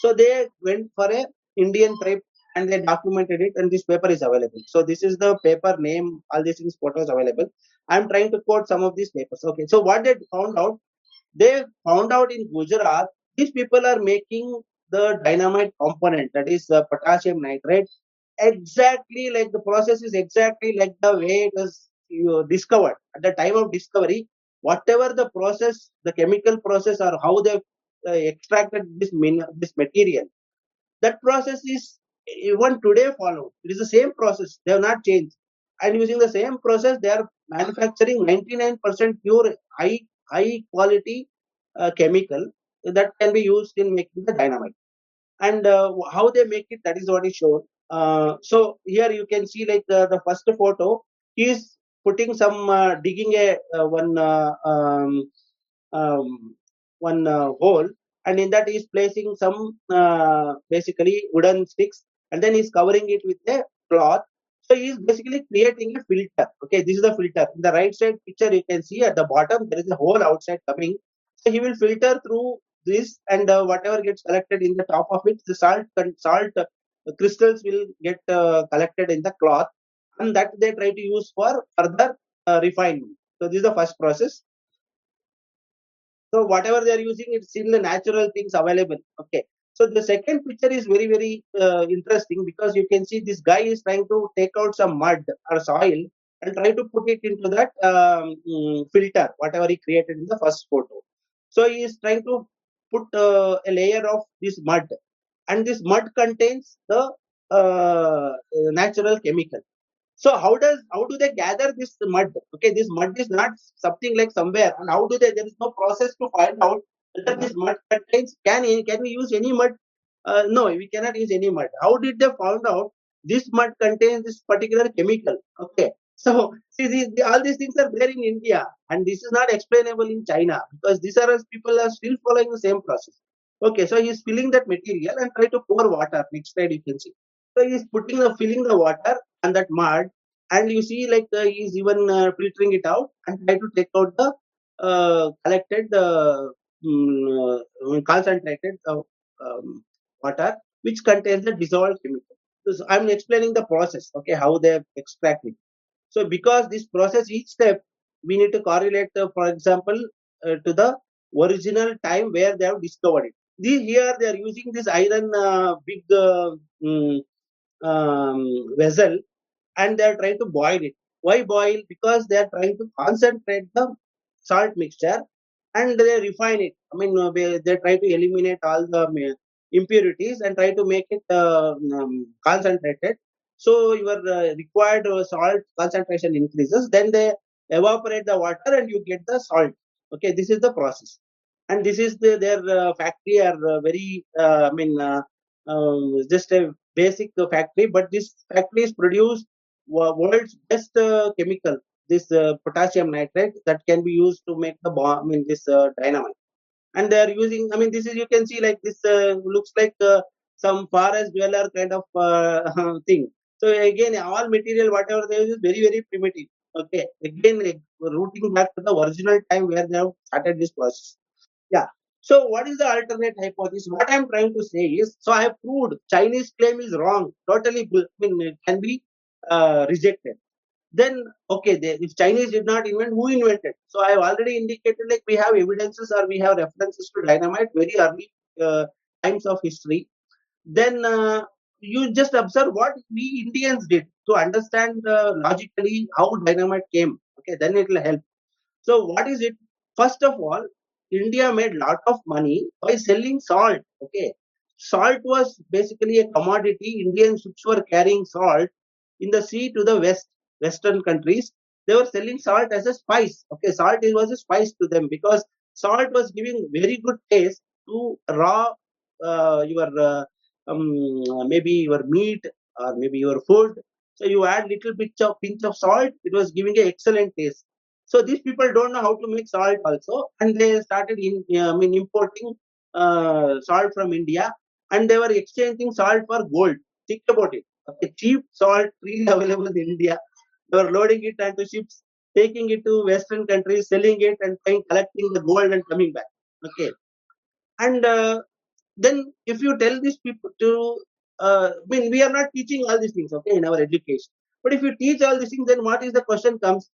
So they went for a Indian trip and they documented it, and this paper is available. So this is the paper name. All these things, photos available. I'm trying to quote some of these papers. Okay. So what they found out? They found out in Gujarat, these people are making the dynamite component that is the potassium nitrate exactly like the process is exactly like the way it was discovered. At the time of discovery whatever the process the chemical process or how they uh, extracted this min- this material that process is even today followed. It is the same process. They have not changed. And using the same process they are manufacturing 99% pure high high quality uh, chemical that can be used in making the dynamite. And uh, how they make it that is what is shown so here you can see like uh, the first photo. He is putting some uh, digging a uh, one uh, um, um, one uh, hole. And in that he is placing some uh, basically wooden sticks. And then he's covering it with a cloth. So he is basically creating a filter. Okay this is the filter. In the right side picture you can see at the bottom there is a hole outside coming. So he will filter through this and uh, whatever gets collected in the top of it the salt salt uh, crystals will get uh, collected in the cloth and that they try to use for further uh, refinement. So this is the first process. So whatever they are using it's still the natural things available. Okay. So the second picture is very very uh, interesting because you can see this guy is trying to take out some mud or soil and try to put it into that um, mm, filter whatever he created in the first photo. So he is trying to put uh, a layer of this mud and this mud contains the uh, natural chemical. So how does how do they gather this mud? Okay this mud is not something like somewhere. And how do they there is no process to find out whether this mud contains can can we use any mud? Uh, no we cannot use any mud. How did they found out this mud contains this particular chemical? Okay so see these, all these things are there in india. And this is not explainable in china because these are people are still following the same process Okay, so he's filling that material and try to pour water. Next slide you can see. So he's putting the filling the water and that mud, and you see like uh, he's even uh, filtering it out and try to take out the uh, collected uh, um, concentrated uh, um, water which contains the dissolved chemical. So I'm explaining the process. Okay, how they extract it. So because this process each step we need to correlate, uh, for example, to the original time where they have discovered it here they are using this iron uh, big um, um, vessel and they are trying to boil it. Why boil? Because they are trying to concentrate the salt mixture and they refine it. I mean, uh, they, try to eliminate all the um, impurities and try to make it uh, um, concentrated. So your uh, required salt concentration increases. Then they evaporate the water and you get the salt. Okay, this is the process and this is the, their uh, factory are uh, very uh, i mean um, just a basic factory but this factory is produced world's best chemical this potassium nitrate that can be used to make the bomb i mean this dynamite and they are using i mean this is you can see like this looks like some forest dweller kind of uh, thing. So again, all material, whatever they use is very, very primitive. Okay. Again, rooting back to the original time where they have started this process. Yeah. So what is the alternate hypothesis? What I'm trying to say is, so I have proved Chinese claim is wrong, totally I mean, can be uh, rejected. Then, okay, they, if Chinese did not invent, who invented? So I have already indicated like we have evidences or we have references to dynamite very early uh, times of history. Then uh, you just observe what we Indians did to understand uh, logically how dynamite came. Okay, then it will help. So what is it? First of all, India made lot of money by selling salt. Okay, salt was basically a commodity. Indian ships were carrying salt in the sea to the west, western countries. They were selling salt as a spice. Okay, salt was a spice to them because salt was giving very good taste to raw uh, your uh, um, maybe your meat or maybe your food. So you add little bit of pinch of salt. It was giving an excellent taste. So these people don't know how to make salt also, and they started in uh, I mean importing uh, salt from India, and they were exchanging salt for gold. Think about it. Okay, cheap salt freely available in India. They were loading it onto ships, taking it to Western countries, selling it, and collecting the gold and coming back. Okay, and uh, then if you tell these people to, uh, I mean, we are not teaching all these things, okay, in our education. But if you teach all these things, then what is the question comes?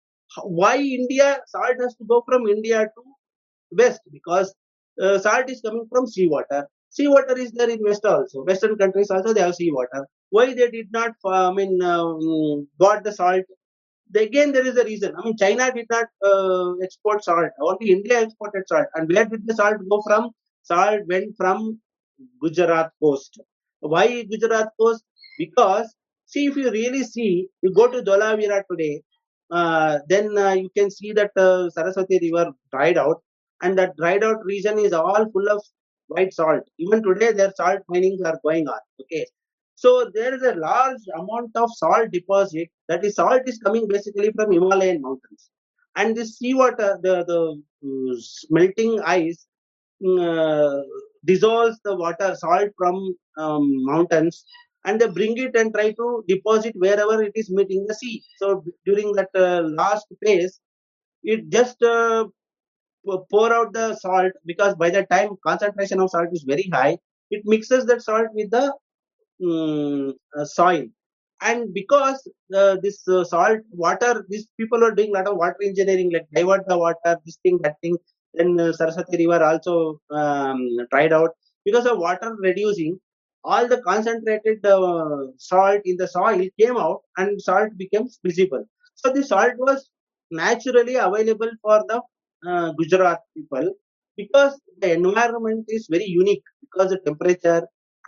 Why India salt has to go from India to west? Because uh, salt is coming from seawater. Seawater is there in west also. Western countries also they have seawater. Why they did not? uh, I mean, um, got the salt again there is a reason. I mean, China did not uh, export salt. Only India exported salt. And where did the salt go from? Salt went from Gujarat coast. Why Gujarat coast? Because see, if you really see, you go to Dholavira today, then uh, you can see that uh, Saraswati River dried out, and that dried out region is all full of white salt. Even today, their salt minings are going on. Okay, so there is a large amount of salt deposit. That is, salt is coming basically from Himalayan mountains, and this seawater, the the uh, melting ice, uh, dissolves the water salt from um, mountains, and they bring it and try to deposit wherever it is meeting the sea. So during that uh, last phase, it just uh, pour out the salt because by the time concentration of salt is very high, it mixes that salt with the mm, uh, soil. And because uh, this uh, salt water these people are doing a lot of water engineering like divert the water this thing that thing. Then uh, saraswati river also um, dried out. Because of water reducing all the concentrated uh, salt in the soil came out and salt becomes visible so the salt was naturally available for the uh, gujarat people because the environment is very unique because the temperature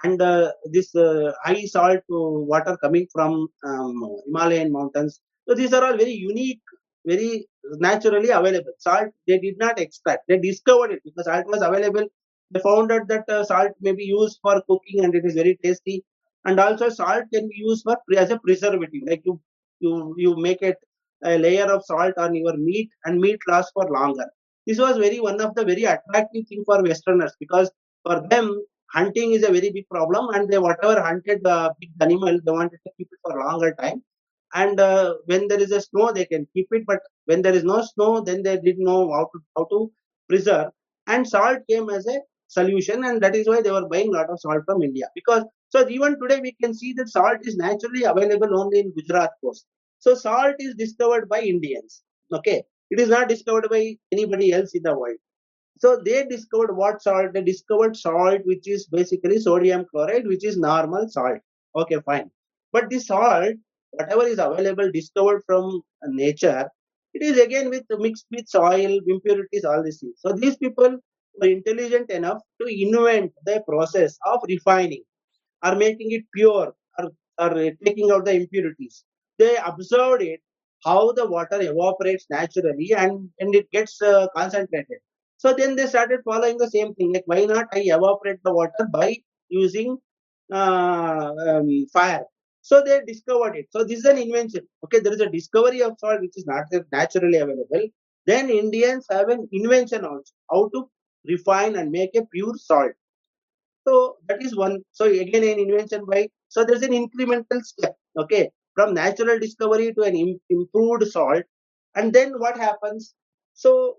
and uh, this uh, high salt water coming from um, Himalayan mountains. So these are all very unique, very naturally available. Salt they did not extract; they discovered it because salt was available. They found out that uh, salt may be used for cooking and it is very tasty. And also salt can be used for as a preservative. Like you, you, you make it a layer of salt on your meat, and meat lasts for longer. This was very one of the very attractive thing for Westerners because for them hunting is a very big problem and they whatever hunted the big animal they wanted to keep it for longer time and uh, when there is a snow they can keep it but when there is no snow then they didn't know how to how to preserve and salt came as a solution and that is why they were buying a lot of salt from india because so even today we can see that salt is naturally available only in gujarat coast so salt is discovered by indians okay it is not discovered by anybody else in the world so they discovered what salt? They discovered salt, which is basically sodium chloride, which is normal salt. Okay, fine. But this salt, whatever is available, discovered from nature, it is again with mixed with soil, impurities, all these things. So these people intelligent enough to invent the process of refining or making it pure or, or taking out the impurities. They observed it, how the water evaporates naturally and, and it gets uh, concentrated. So then they started following the same thing. Like, why not I evaporate the water by using uh, um, fire? So they discovered it. So this is an invention. Okay, there is a discovery of salt which is not naturally available. Then Indians have an invention also how to refine and make a pure salt. So that is one. So again, an invention by. So there's an incremental step. Okay, from natural discovery to an im- improved salt, and then what happens? So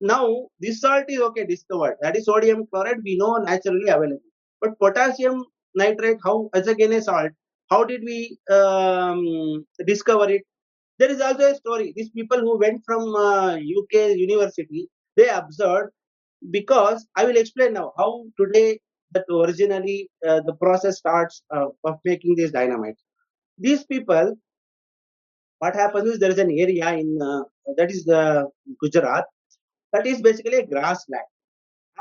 now this salt is okay discovered. That is sodium chloride. We know naturally available. But potassium nitrate, how as again a salt? How did we um, discover it? There is also a story. These people who went from uh, UK university, they observed because I will explain now how today that originally uh, the process starts uh, of making this dynamite. These people, what happens is there is an area in uh, that is the Gujarat that is basically a grassland,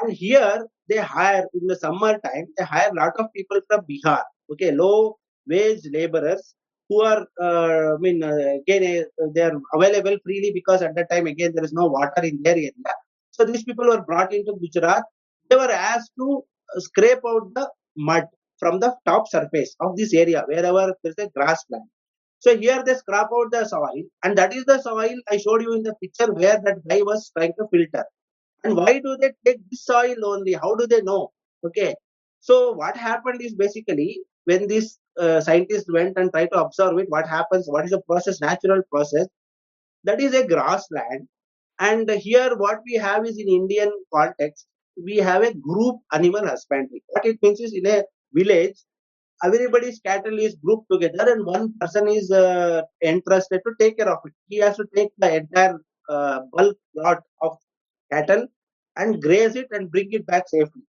and here they hire in the summer time they hire a lot of people from Bihar, okay, low wage laborers who are uh, I mean uh, again uh, they are available freely because at that time again there is no water in their area. So these people were brought into Gujarat they were asked to scrape out the mud from the top surface of this area wherever there's a grassland. So here they scrap out the soil, and that is the soil I showed you in the picture where that guy was trying to filter. And why do they take this soil only? How do they know? Okay. So what happened is basically when these uh, scientists went and tried to observe it, what happens? What is the process? Natural process. That is a grassland. And here what we have is in Indian context, we have a group animal husbandry. What it means is in a village, everybody's cattle is grouped together and one person is uh, entrusted to take care of it. He has to take the entire uh, bulk lot of cattle and graze it and bring it back safely.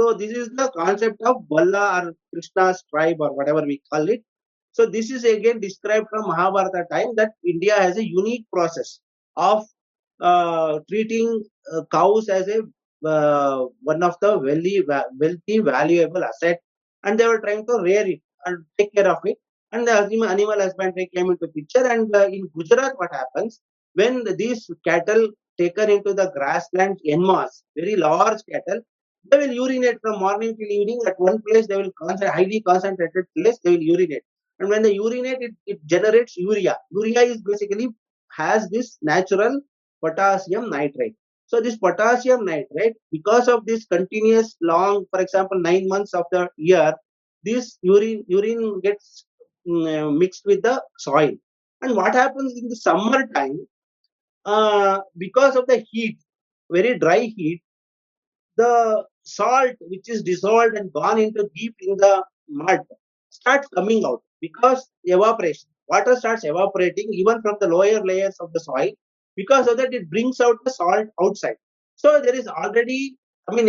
So this is the concept of Balla or Krishna's tribe or whatever we call it. So this is again described from Mahabharata time that India has a unique process of uh, treating uh, cows as a uh, one of the wealthy, wealthy, valuable asset, and they were trying to rear it and take care of it. And the animal husbandry came into picture. And uh, in Gujarat, what happens when these cattle taken into the grasslands en masse, very large cattle, they will urinate from morning till evening at one place. They will concentrate, highly concentrated place. They will urinate, and when they urinate, it, it generates urea. Urea is basically has this natural potassium nitrate. So this potassium nitrate, because of this continuous long, for example, nine months of the year, this urine urine gets um, mixed with the soil. And what happens in the summer time? Uh, because of the heat, very dry heat, the salt which is dissolved and gone into deep in the mud starts coming out because evaporation. Water starts evaporating even from the lower layers of the soil. Because of that, it brings out the salt outside. So there is already, I mean,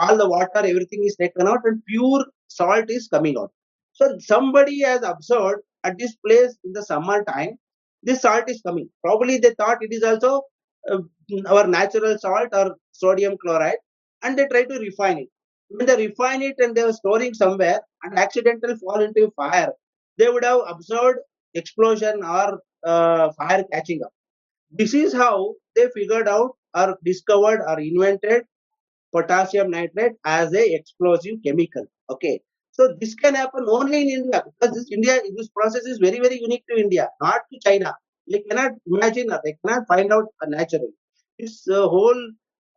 all the water, everything is taken out, and pure salt is coming out. So somebody has observed at this place in the summer time, this salt is coming. Probably they thought it is also uh, our natural salt or sodium chloride and they try to refine it. When they refine it and they are storing somewhere and accidental fall into fire, they would have observed explosion or uh, fire catching up. This is how they figured out or discovered or invented potassium nitrate as a explosive chemical. Okay. So this can happen only in India because this India this process is very very unique to India, not to China. They cannot imagine, they cannot find out naturally. This uh, whole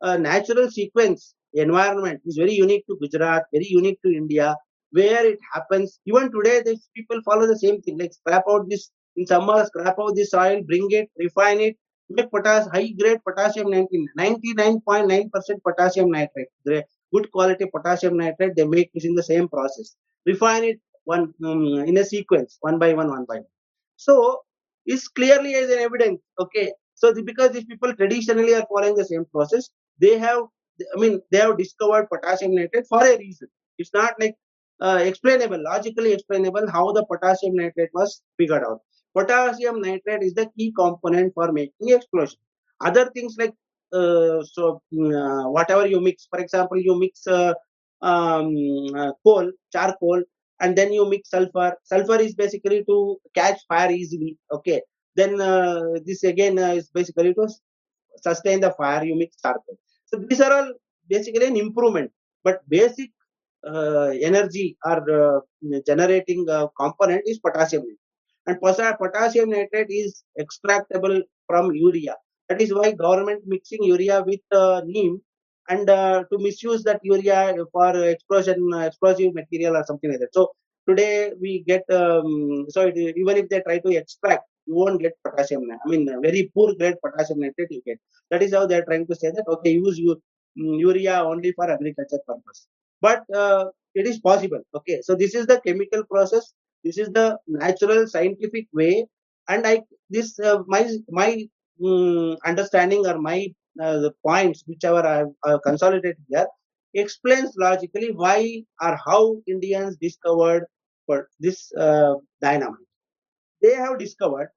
uh, natural sequence environment is very unique to Gujarat, very unique to India, where it happens. Even today, these people follow the same thing, like scrap out this in summer, scrap out the soil, bring it, refine it, make potassium, high grade potassium 99.9% potassium nitrate, good quality potassium nitrate, they make using the same process. Refine it one um, in a sequence, one by one, one by one. So, this clearly as an evidence, okay. So, the, because these people traditionally are following the same process, they have, I mean, they have discovered potassium nitrate for a reason. It's not like uh, explainable, logically explainable how the potassium nitrate was figured out. Potassium nitrate is the key component for making explosion. Other things like uh, so mm, uh, whatever you mix, for example, you mix uh, um, uh, coal, charcoal, and then you mix sulfur. Sulfur is basically to catch fire easily. Okay. Then uh, this again uh, is basically to sustain the fire. You mix charcoal. So these are all basically an improvement. But basic energy or generating component is potassium and potassium nitrate is extractable from urea. That is why government mixing urea with uh, neem and uh, to misuse that urea for explosion, uh, explosive material or something like that. So today we get um, so it, even if they try to extract, you won't get potassium. I mean, very poor grade potassium nitrate you get. That is how they are trying to say that okay, use you, um, urea only for agriculture purpose. But uh, it is possible. Okay, so this is the chemical process this is the natural scientific way, and I this uh, my my um, understanding or my uh, the points whichever I have uh, consolidated here explains logically why or how Indians discovered for this uh, dynamite. They have discovered.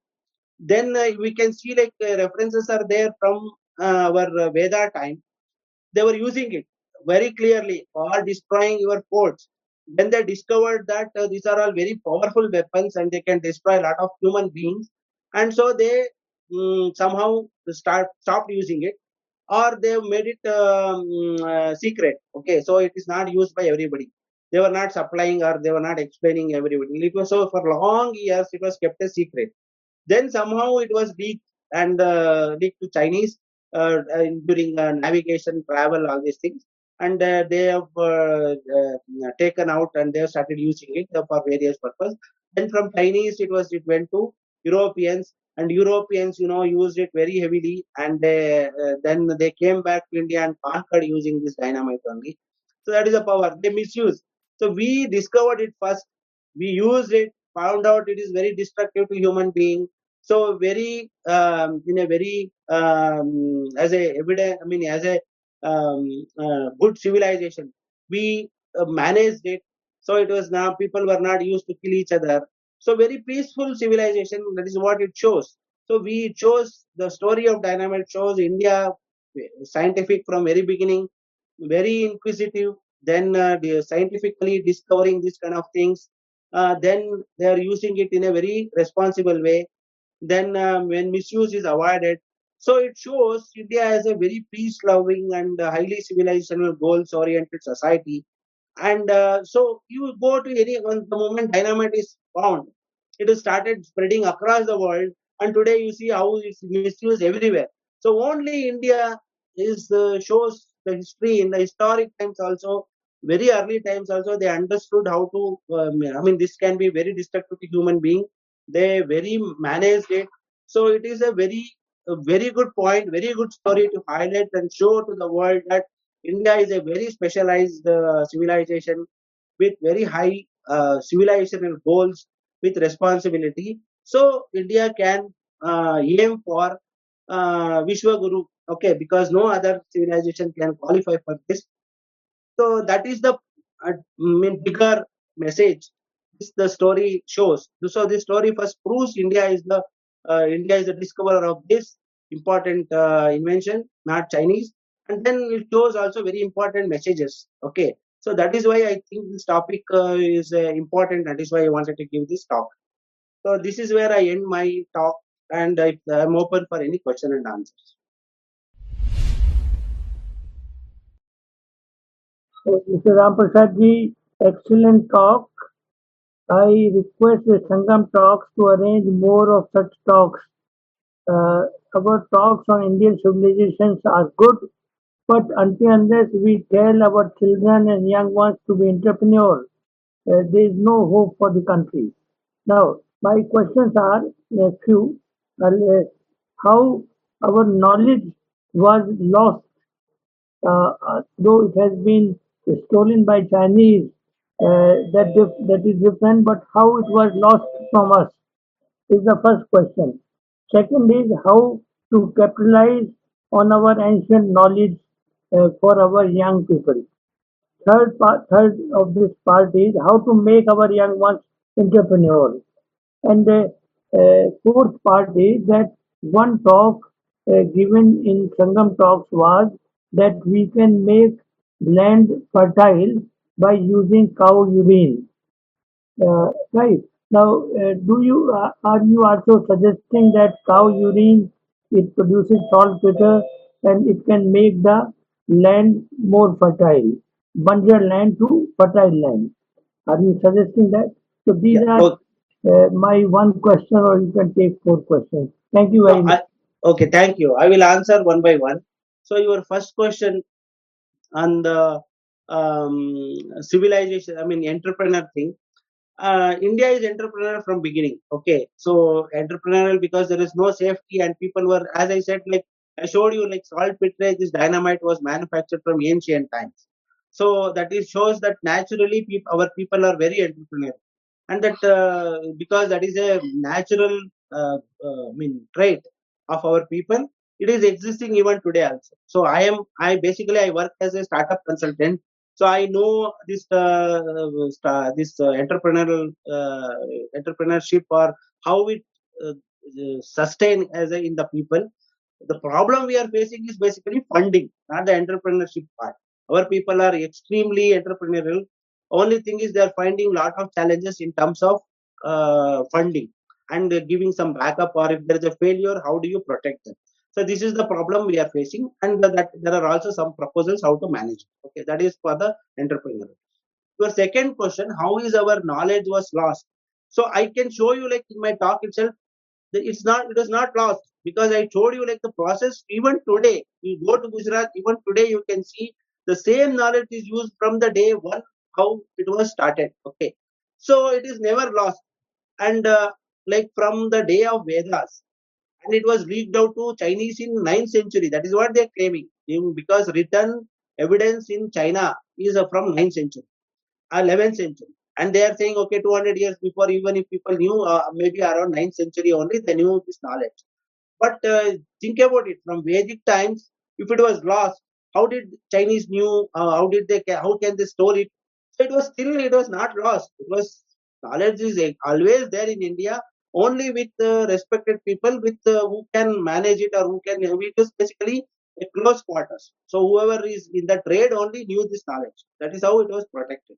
Then uh, we can see like uh, references are there from uh, our Veda time. They were using it very clearly for destroying your forts when they discovered that uh, these are all very powerful weapons and they can destroy a lot of human beings and so they um, somehow start stopped using it or they made it um, uh, secret. Okay, so it is not used by everybody. They were not supplying or they were not explaining everybody. Was so for long years it was kept a secret. Then somehow it was leaked and uh, leaked to Chinese uh, uh, during uh, navigation, travel, all these things. And uh, they have uh, uh, taken out and they have started using it for various purposes. Then from Chinese, it was it went to Europeans, and Europeans, you know, used it very heavily. And they, uh, then they came back to India and conquered using this dynamite only. So that is a power they misuse. So we discovered it first. We used it, found out it is very destructive to human being so very um, in a very um, as a evidence i mean as a um, uh, good civilization. We uh, managed it. So it was now people were not used to kill each other. So very peaceful civilization that is what it shows. So we chose the story of dynamite shows india scientific from very beginning very inquisitive then uh, scientifically discovering this kind of things. Uh, then they are using it in a very responsible way. Then um, when misuse is avoided. So it shows India as a very peace-loving and uh, highly civilizational, goals-oriented society. And uh, so you go to any the moment dynamite is found, it has started spreading across the world, and today you see how it's misused everywhere. So only India is uh, shows the history in the historic times also. Very early times also they understood how to. Um, I mean, this can be very destructive to human being they very managed it so it is a very a very good point very good story to highlight and show to the world that india is a very specialized uh, civilization with very high uh, civilizational goals with responsibility so india can uh, aim for uh, vishwaguru okay because no other civilization can qualify for this so that is the uh, bigger message this the story shows. So this story first proves India is the India is the discoverer of this important uh, invention, not Chinese, and then it shows also very important messages. Okay, so that is why I think this topic uh, is uh, important. That is why I wanted to give this talk. So this is where I end my talk, and I, I'm open for any question and answers. So, Mr. Ramprasad ji, excellent talk. I request the Sangam Talks to arrange more of such talks. Uh, our talks on Indian civilizations are good, but until unless we tell our children and young ones to be entrepreneurs, uh, there is no hope for the country. Now, my questions are a few. Uh, how our knowledge was lost, uh, uh, though it has been stolen by Chinese, uh, that that is different, but how it was lost from us is the first question. Second is how to capitalize on our ancient knowledge uh, for our young people. Third part, third of this part is how to make our young ones entrepreneurs. And the uh, fourth part is that one talk uh, given in Sangam talks was that we can make land fertile by using cow urine. Uh, right now, uh, do you uh, are you also suggesting that cow urine it produces saltpeter and it can make the land more fertile, bunker land to fertile land? Are you suggesting that? So these Yeah. are uh, my one question, or you can take four questions. Thank you very no, much. I, okay. Thank you. I will answer one by one. So your first question on the um, civilization, I mean entrepreneur thing. Uh, India is entrepreneur from beginning. Okay, so entrepreneurial because there is no safety and people were, as I said, like I showed you, like saltpeter, this dynamite was manufactured from ancient times. So that is shows that naturally peop our people are very entrepreneurial, and that uh, because that is a natural, uh, uh, I mean, trait of our people. It is existing even today also. So I am, I basically I work as a startup consultant so I know this uh, this uh, entrepreneurial uh, entrepreneurship or how it uh, sustain as a, in the people. The problem we are facing is basically funding, not the entrepreneurship part. Our people are extremely entrepreneurial. Only thing is they are finding lot of challenges in terms of uh, funding and giving some backup or if there is a failure, how do you protect them? So this is the problem we are facing, and that there are also some proposals how to manage. it. Okay, that is for the entrepreneur. Your second question: How is our knowledge was lost? So I can show you like in my talk itself. It's not. It was not lost because I told you like the process. Even today, you go to Gujarat. Even today, you can see the same knowledge is used from the day one how it was started. Okay, so it is never lost. And uh, like from the day of Vedas, and it was leaked out to Chinese in 9th century. That is what they are claiming. Because written evidence in China is uh, from 9th century, uh, 11th century. And they are saying, okay, 200 years before, even if people knew, uh, maybe around 9th century only, they knew this knowledge. But uh, think about it from Vedic times, if it was lost, how did Chinese knew? Uh, how did they? How can they store it? So it was still it was not lost. It was knowledge is uh, always there in India, only with uh, respected people with uh, who can manage it or who can. It was basically a close quarters. So whoever is in the trade only knew this knowledge. That is how it was protected.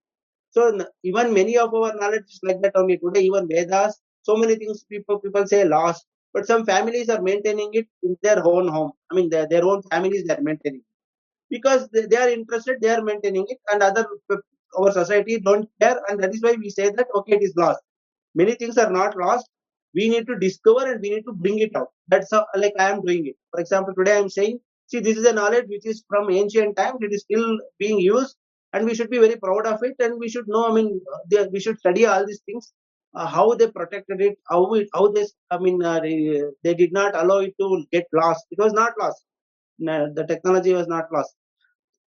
So even many of our knowledge is like that only today. Even Vedas, so many things people people say lost, but some families are maintaining it in their own home. I mean, their, their own families are maintaining it. because they, they are interested, they are maintaining it, and other our society don't care, and that is why we say that okay, it is lost. Many things are not lost. We need to discover and we need to bring it out. That's how, like I am doing it. For example, today I am saying, see, this is a knowledge which is from ancient times. It is still being used, and we should be very proud of it. And we should know. I mean, they, we should study all these things. Uh, how they protected it, how it, how this, I mean, uh, they, they did not allow it to get lost. It was not lost. No, the technology was not lost.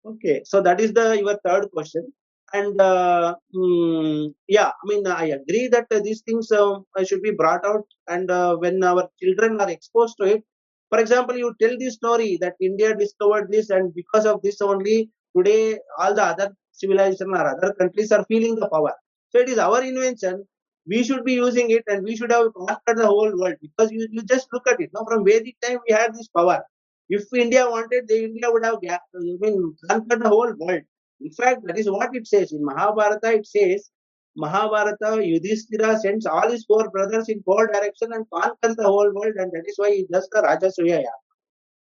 Okay, so that is the your third question, and uh, mm, yeah, I mean I agree that these things uh, should be brought out, and uh, when our children are exposed to it, for example, you tell the story that India discovered this, and because of this only today all the other civilization or other countries are feeling the power. So it is our invention. We should be using it, and we should have conquered the whole world because you, you just look at it. Now, from Vedic time, we had this power. If India wanted, the India would have I mean, conquered the whole world. In fact, that is what it says in Mahabharata. It says Mahabharata Yudhishthira sends all his four brothers in four direction and conquers the whole world, and that is why he does the Rajasuya Yaga.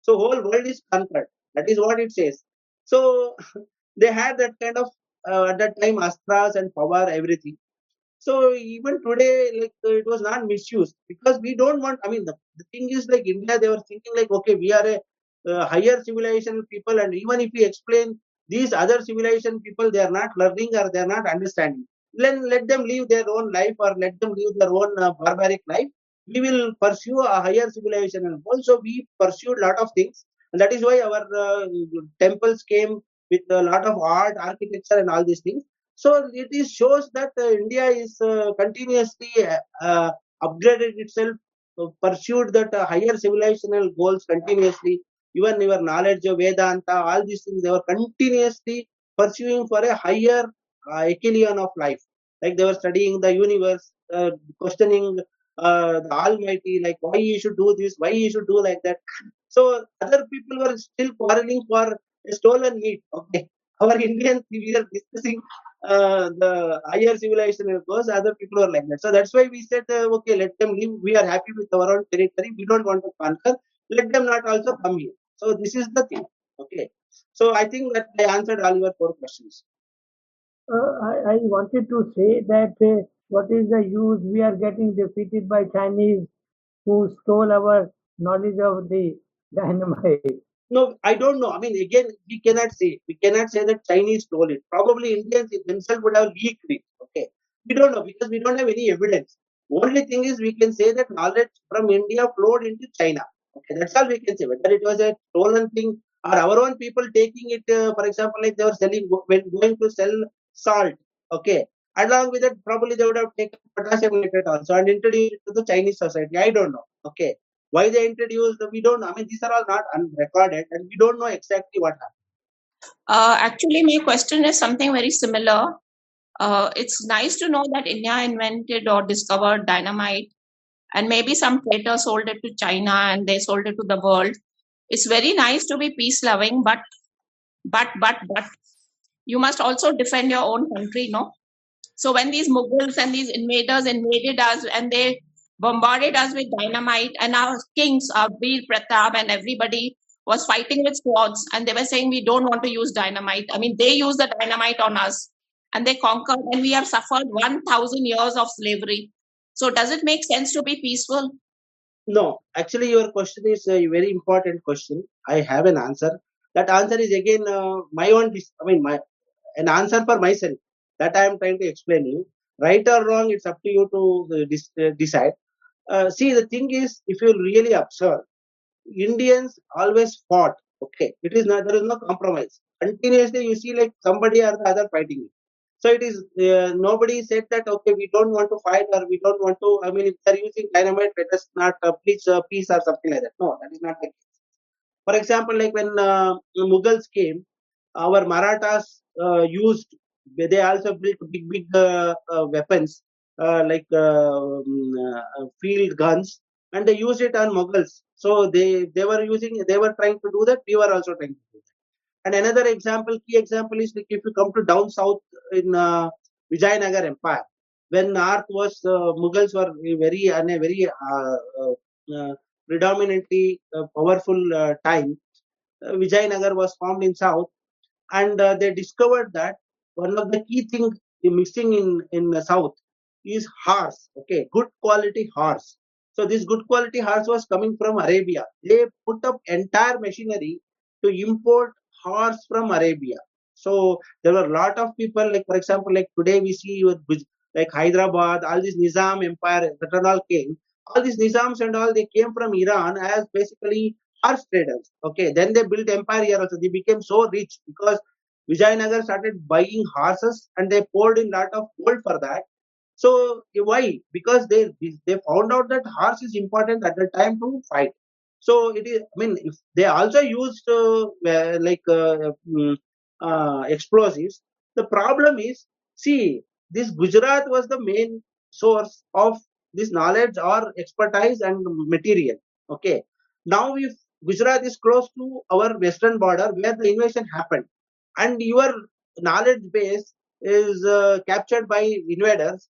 So whole world is conquered. That is what it says. So they had that kind of uh, at that time astras and power, everything. So even today, like uh, it was not misused because we don't want. I mean, the, the thing is like India, they were thinking like, okay, we are a uh, higher civilization people, and even if we explain these other civilization people, they are not learning or they are not understanding. Then let them live their own life or let them live their own uh, barbaric life. We will pursue a higher civilization, and also we pursued lot of things, and that is why our uh, temples came with a lot of art, architecture, and all these things. So it is shows that uh, India is uh, continuously uh, uh, upgraded itself, pursued that higher civilizational goals continuously. Even your knowledge of Vedanta, all these things, they were continuously pursuing for a higher uh, echelon of life. Like they were studying the universe, uh, questioning uh, the Almighty, like why you should do this, why you should do like that. So other people were still quarreling for a stolen meat. Okay, our Indians, we are discussing uh, the higher civilization of course other people are like that so that's why we said uh, okay let them live we are happy with our own territory we don't want to conquer let them not also come here so this is the thing. Okay. So i think that i answered all your four questions. Uh, I, I wanted to say that uh, what is the use we are getting defeated by Chinese who stole our knowledge of the dynamite. no i don't know. I mean again we cannot say. We cannot say that chinese stole it. Probably indians themselves would have leaked it. Okay. We don't know because we don't have any evidence. Only thing is we can say that knowledge from india flowed into china okay that's all we can say. Whether it was a stolen thing or our own people taking it uh, for example like they were selling when going to sell salt okay. Along with it probably they would have taken potassium nitrate also and introduced it to the chinese society. I don't know okay. Why they introduced we don't i mean these are all not unrecorded and we don't know exactly what happened. Uh, actually, my question is something very similar. Uh, it's nice to know that India invented or discovered dynamite, and maybe some traitor sold it to China and they sold it to the world. It's very nice to be peace loving, but but but but you must also defend your own country, no? So when these Mughals and these invaders invaded us and they bombarded us with dynamite, and our kings, our Veer Pratap, and everybody was fighting with swords, and they were saying we don't want to use dynamite. I mean, they used the dynamite on us, and they conquered, and we have suffered one thousand years of slavery. So, does it make sense to be peaceful? No, actually, your question is a very important question. I have an answer. That answer is again uh, my own. I mean, my an answer for myself that I am trying to explain you. Right or wrong, it's up to you to uh, uh, decide. Uh, see, the thing is, if you really observe, Indians always fought. Okay, it is not there is no compromise. Continuously, you see like somebody or the other fighting. So it is uh, nobody said that okay we don't want to fight or we don't want to. I mean, if they're using dynamite, let us not uh, preach uh, peace or something like that. No, that is not the case. For example, like when uh, Mughals came, our Marathas uh, used. They also built big big uh, uh, weapons uh, like uh, um, uh, field guns, and they used it on Mughals. So they they were using. They were trying to do that. We were also trying to do that. And another example, key example is like if you come to down south in uh, Vijayanagar Empire, when north was uh, Mughals were very and a very uh, uh, uh, predominantly uh, powerful time. Vijayanagar was formed in south, and they discovered that one of the key things missing in in the south is horse. Okay, good quality horse. So this good quality horse was coming from Arabia. They put up entire machinery to import horse from Arabia. So there were a lot of people, like for example, like today we see with like Hyderabad, all this Nizam empire that all came. All these Nizams and all they came from Iran as basically horse traders. Okay, then they built empire here also. They became so rich because Vijayanagar started buying horses and they poured in lot of gold for that. So why? Because they they found out that horse is important at the time to fight. So it is. I mean, if they also used uh, uh, like uh, mm, uh, explosives. The problem is, see, this Gujarat was the main source of this knowledge or expertise and material. Okay. Now, if Gujarat is close to our western border where the invasion happened, and your knowledge base is uh, captured by invaders,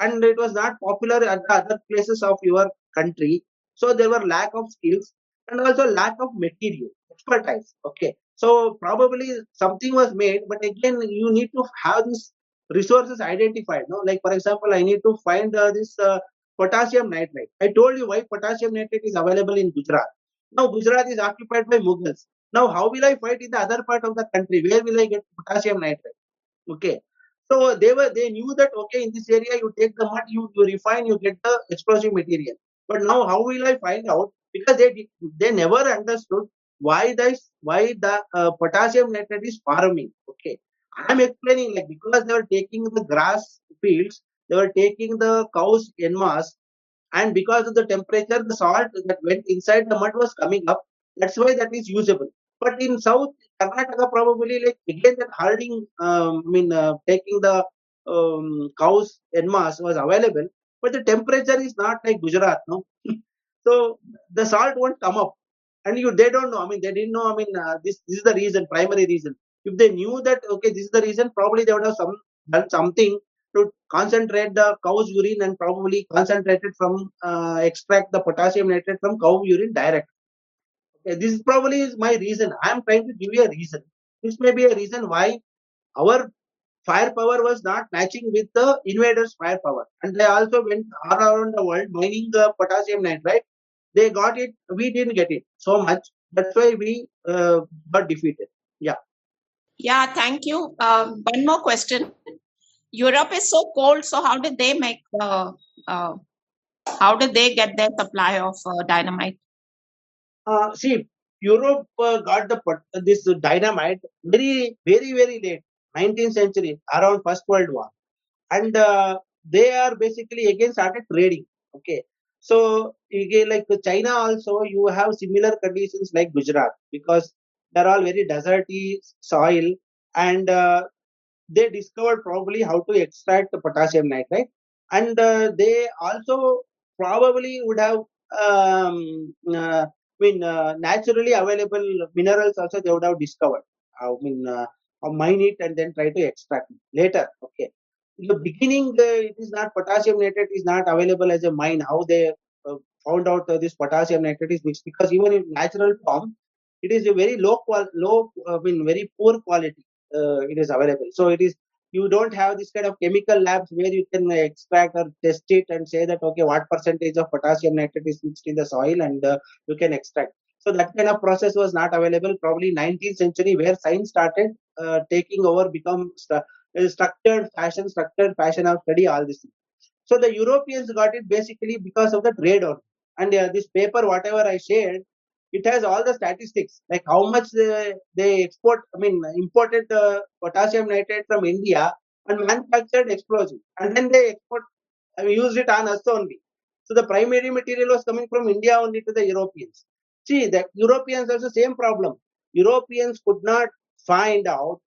and it was not popular at the other places of your country. So there were lack of skills and also lack of material expertise. Okay, so probably something was made, but again you need to have these resources identified. No, like for example, I need to find uh, this uh, potassium nitrate. I told you why potassium nitrate is available in Gujarat. Now Gujarat is occupied by Mughals. Now how will I fight in the other part of the country? Where will I get potassium nitrate? Okay. So they were they knew that okay in this area you take the mud you, you refine you get the explosive material. But now how will I find out? Because they they never understood why this why the uh, potassium nitrate is farming. Okay, I'm explaining like because they were taking the grass fields, they were taking the cows en masse, and because of the temperature, the salt that went inside the mud was coming up. That's why that is usable. But in South Karnataka, probably like again that herding, um, I mean, uh, taking the um, cows en masse was available, but the temperature is not like Gujarat, no. so the salt won't come up, and you they don't know. I mean, they didn't know. I mean, uh, this this is the reason, primary reason. If they knew that okay, this is the reason, probably they would have some done something to concentrate the cow's urine and probably concentrate it from uh, extract the potassium nitrate from cow urine direct. Okay, this is probably is my reason. I am trying to give you a reason. This may be a reason why our firepower was not matching with the invaders' firepower, and they also went all around the world mining the potassium nitrate. They got it, we didn't get it so much. That's why we uh, got defeated. Yeah. Yeah, thank you. Um, one more question. Europe is so cold, so how did they make the, uh, how did they get their supply of uh, dynamite? Uh, see, Europe uh, got the this dynamite very, very, very late, 19th century, around First World War, and uh, they are basically again started trading. Okay, so again, like China also, you have similar conditions like Gujarat because they're all very deserty soil, and uh, they discovered probably how to extract the potassium nitrate, and uh, they also probably would have um, uh, I mean, uh, naturally available minerals also they would have discovered. I mean, uh, or mine it and then try to extract it later. Okay. in the beginning, uh, it is not potassium nitrate is not available as a mine. How they uh, found out uh, this potassium nitrate is mixed because even in natural form, it is a very low qual low I mean very poor quality. Uh, it is available. So it is you don't have this kind of chemical labs where you can extract or test it and say that okay what percentage of potassium nitrate is mixed in the soil and uh, you can extract so that kind of process was not available. Probably 19th century where science started uh, taking over become st- structured fashion structured fashion of study all this so the europeans got it basically because of the trade on. And uh, this paper whatever i shared it has all the statistics like how much they, they export i mean imported uh, potassium nitrate from india and manufactured explosive and then they export I mean, used it on us only. So the primary material was coming from india only to the europeans see the europeans the same problem europeans could not find out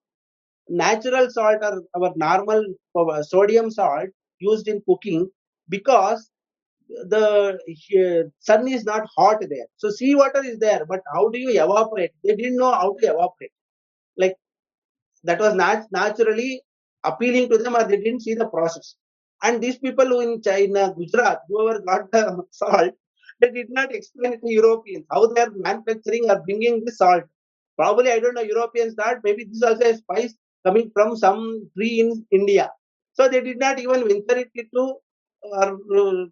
natural salt or our normal sodium salt used in cooking because the sun is not hot there. So seawater is there, but how do you evaporate? They didn't know how to evaporate. Like that was not naturally appealing to them, or they didn't see the process. And these people who in China, Gujarat, whoever got the salt, they did not explain it to Europeans how they are manufacturing or bringing the salt. Probably I don't know Europeans thought maybe this is also a spice coming from some tree in India. So they did not even venture it into or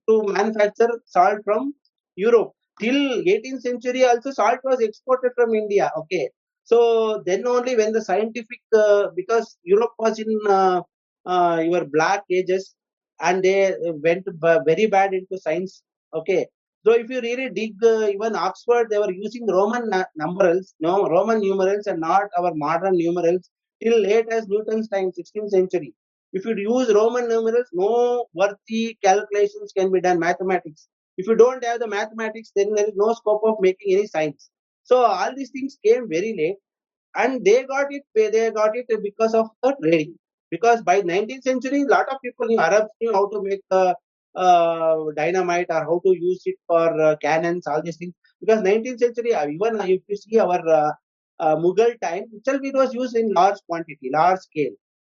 to manufacture salt from Europe. Till 18th century also salt was exported from India. Okay. So then only when the scientific, uh, because Europe was in uh, uh, your black ages and they went b- very bad into science. Okay. So if you really dig uh, even Oxford, they were using Roman numerals, no Roman numerals and not our modern numerals till late as Newton's time, 16th century. If you use Roman numerals, no worthy calculations can be done, mathematics. If you don't have the mathematics, then there is no scope of making any science. So all these things came very late, and they got it. They got it because of the trading. Because by 19th century, lot of people Arabs knew how to make uh, dynamite or how to use it for uh, cannons, all these things. Because 19th century, uh, even if you see our uh, uh, Mughal time itself, it was used in large quantity, large scale.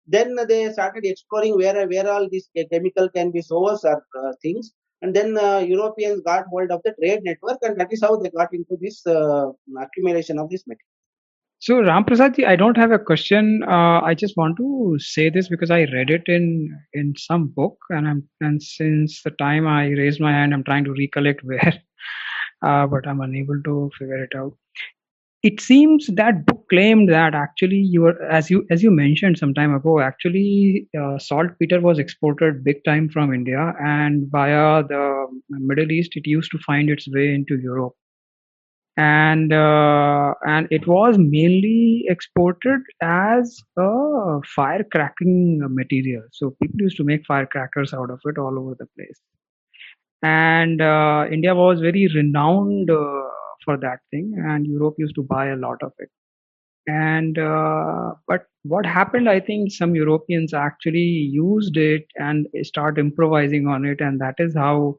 Then they started exploring where where all these chemical can be sourced or uh, things. And then uh, europeans got hold of the trade network and that is how they got into this uh, accumulation of this material So Ramprasad I don't have a question. Uh, I just want to say this because I read it in in some book, and I'm and since the time I raised my hand, I'm trying to recollect where, uh, but I'm unable to figure it out. It seems that book claimed that actually you were, as you as you mentioned some time ago, actually uh, saltpeter was exported big time from India, and via the Middle East, it used to find its way into Europe and uh, and it was mainly exported as a fire cracking material. So people used to make firecrackers out of it all over the place. And uh, india was very renowned uh, for that thing and europe used to buy a lot of it. And uh, but what happened i think some europeans actually used it and start improvising on it and that is how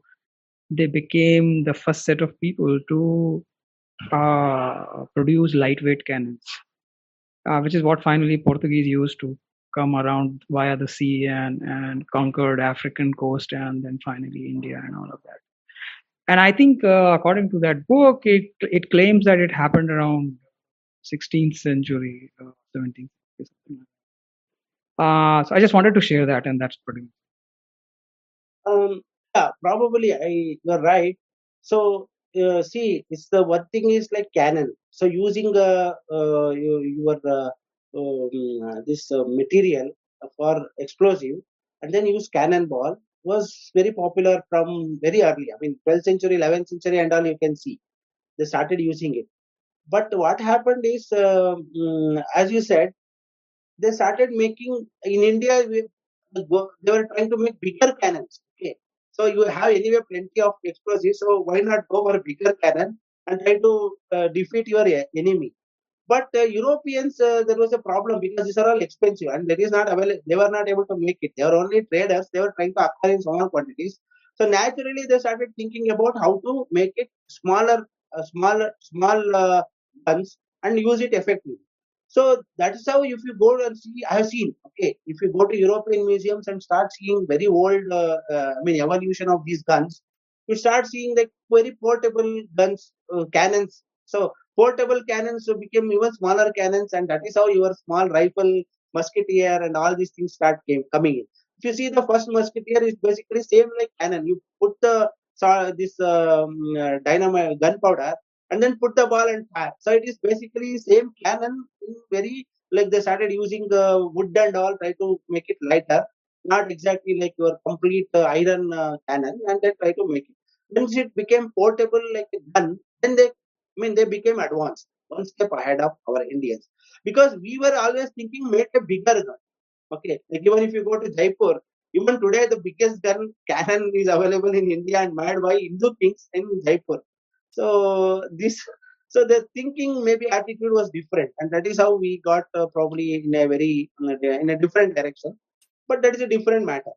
they became the first set of people to uh, produce lightweight cannons, uh, which is what finally Portuguese used to come around via the sea and, and conquered African coast and then finally India and all of that. And I think, uh, according to that book, it it claims that it happened around 16th century, uh, 17th century, something like that. Uh, so I just wanted to share that, and that's pretty. um, yeah probably i you're right so uh, see it's the one thing is like cannon. So using uh, uh, your, your uh, um, uh, this uh, material for explosive and then use cannonball was very popular from very early. I mean 12th century 11th century and all you can see. They started using it. But what happened is uh, mm, as you said they started making in india we, they were trying to make bigger cannons so you have anyway plenty of explosives. So why not go for bigger cannon and try to uh, defeat your e- enemy? But uh, europeans uh, there was a problem because these are all expensive and that is not available they were not able to make it. They were only traders. They were trying to acquire in small quantities. So naturally they started thinking about how to make it smaller uh, smaller small uh, guns and use it effectively So that is how if you go and see, I have seen. Okay, if you go to European museums and start seeing very old, uh, uh, I mean, evolution of these guns, you start seeing like very portable guns, uh, cannons. So portable cannons became even smaller cannons, and that is how your small rifle, musketeer, and all these things start came, coming in. If you see the first musketeer is basically same like cannon. You put the so this um, uh, dynamite gunpowder and then put the ball and fire. So it is basically same cannon very like they started using the wood and all try to make it lighter, not exactly like your complete uh, iron uh, cannon, and they try to make it. Once it became portable like a gun, then they I mean they became advanced one step ahead of our Indians because we were always thinking make a bigger gun. Okay, like even if you go to Jaipur, even today the biggest gun cannon is available in India and made by Hindu kings in Jaipur. So this, so the thinking maybe attitude was different, and that is how we got uh, probably in a very in a different direction. But that is a different matter.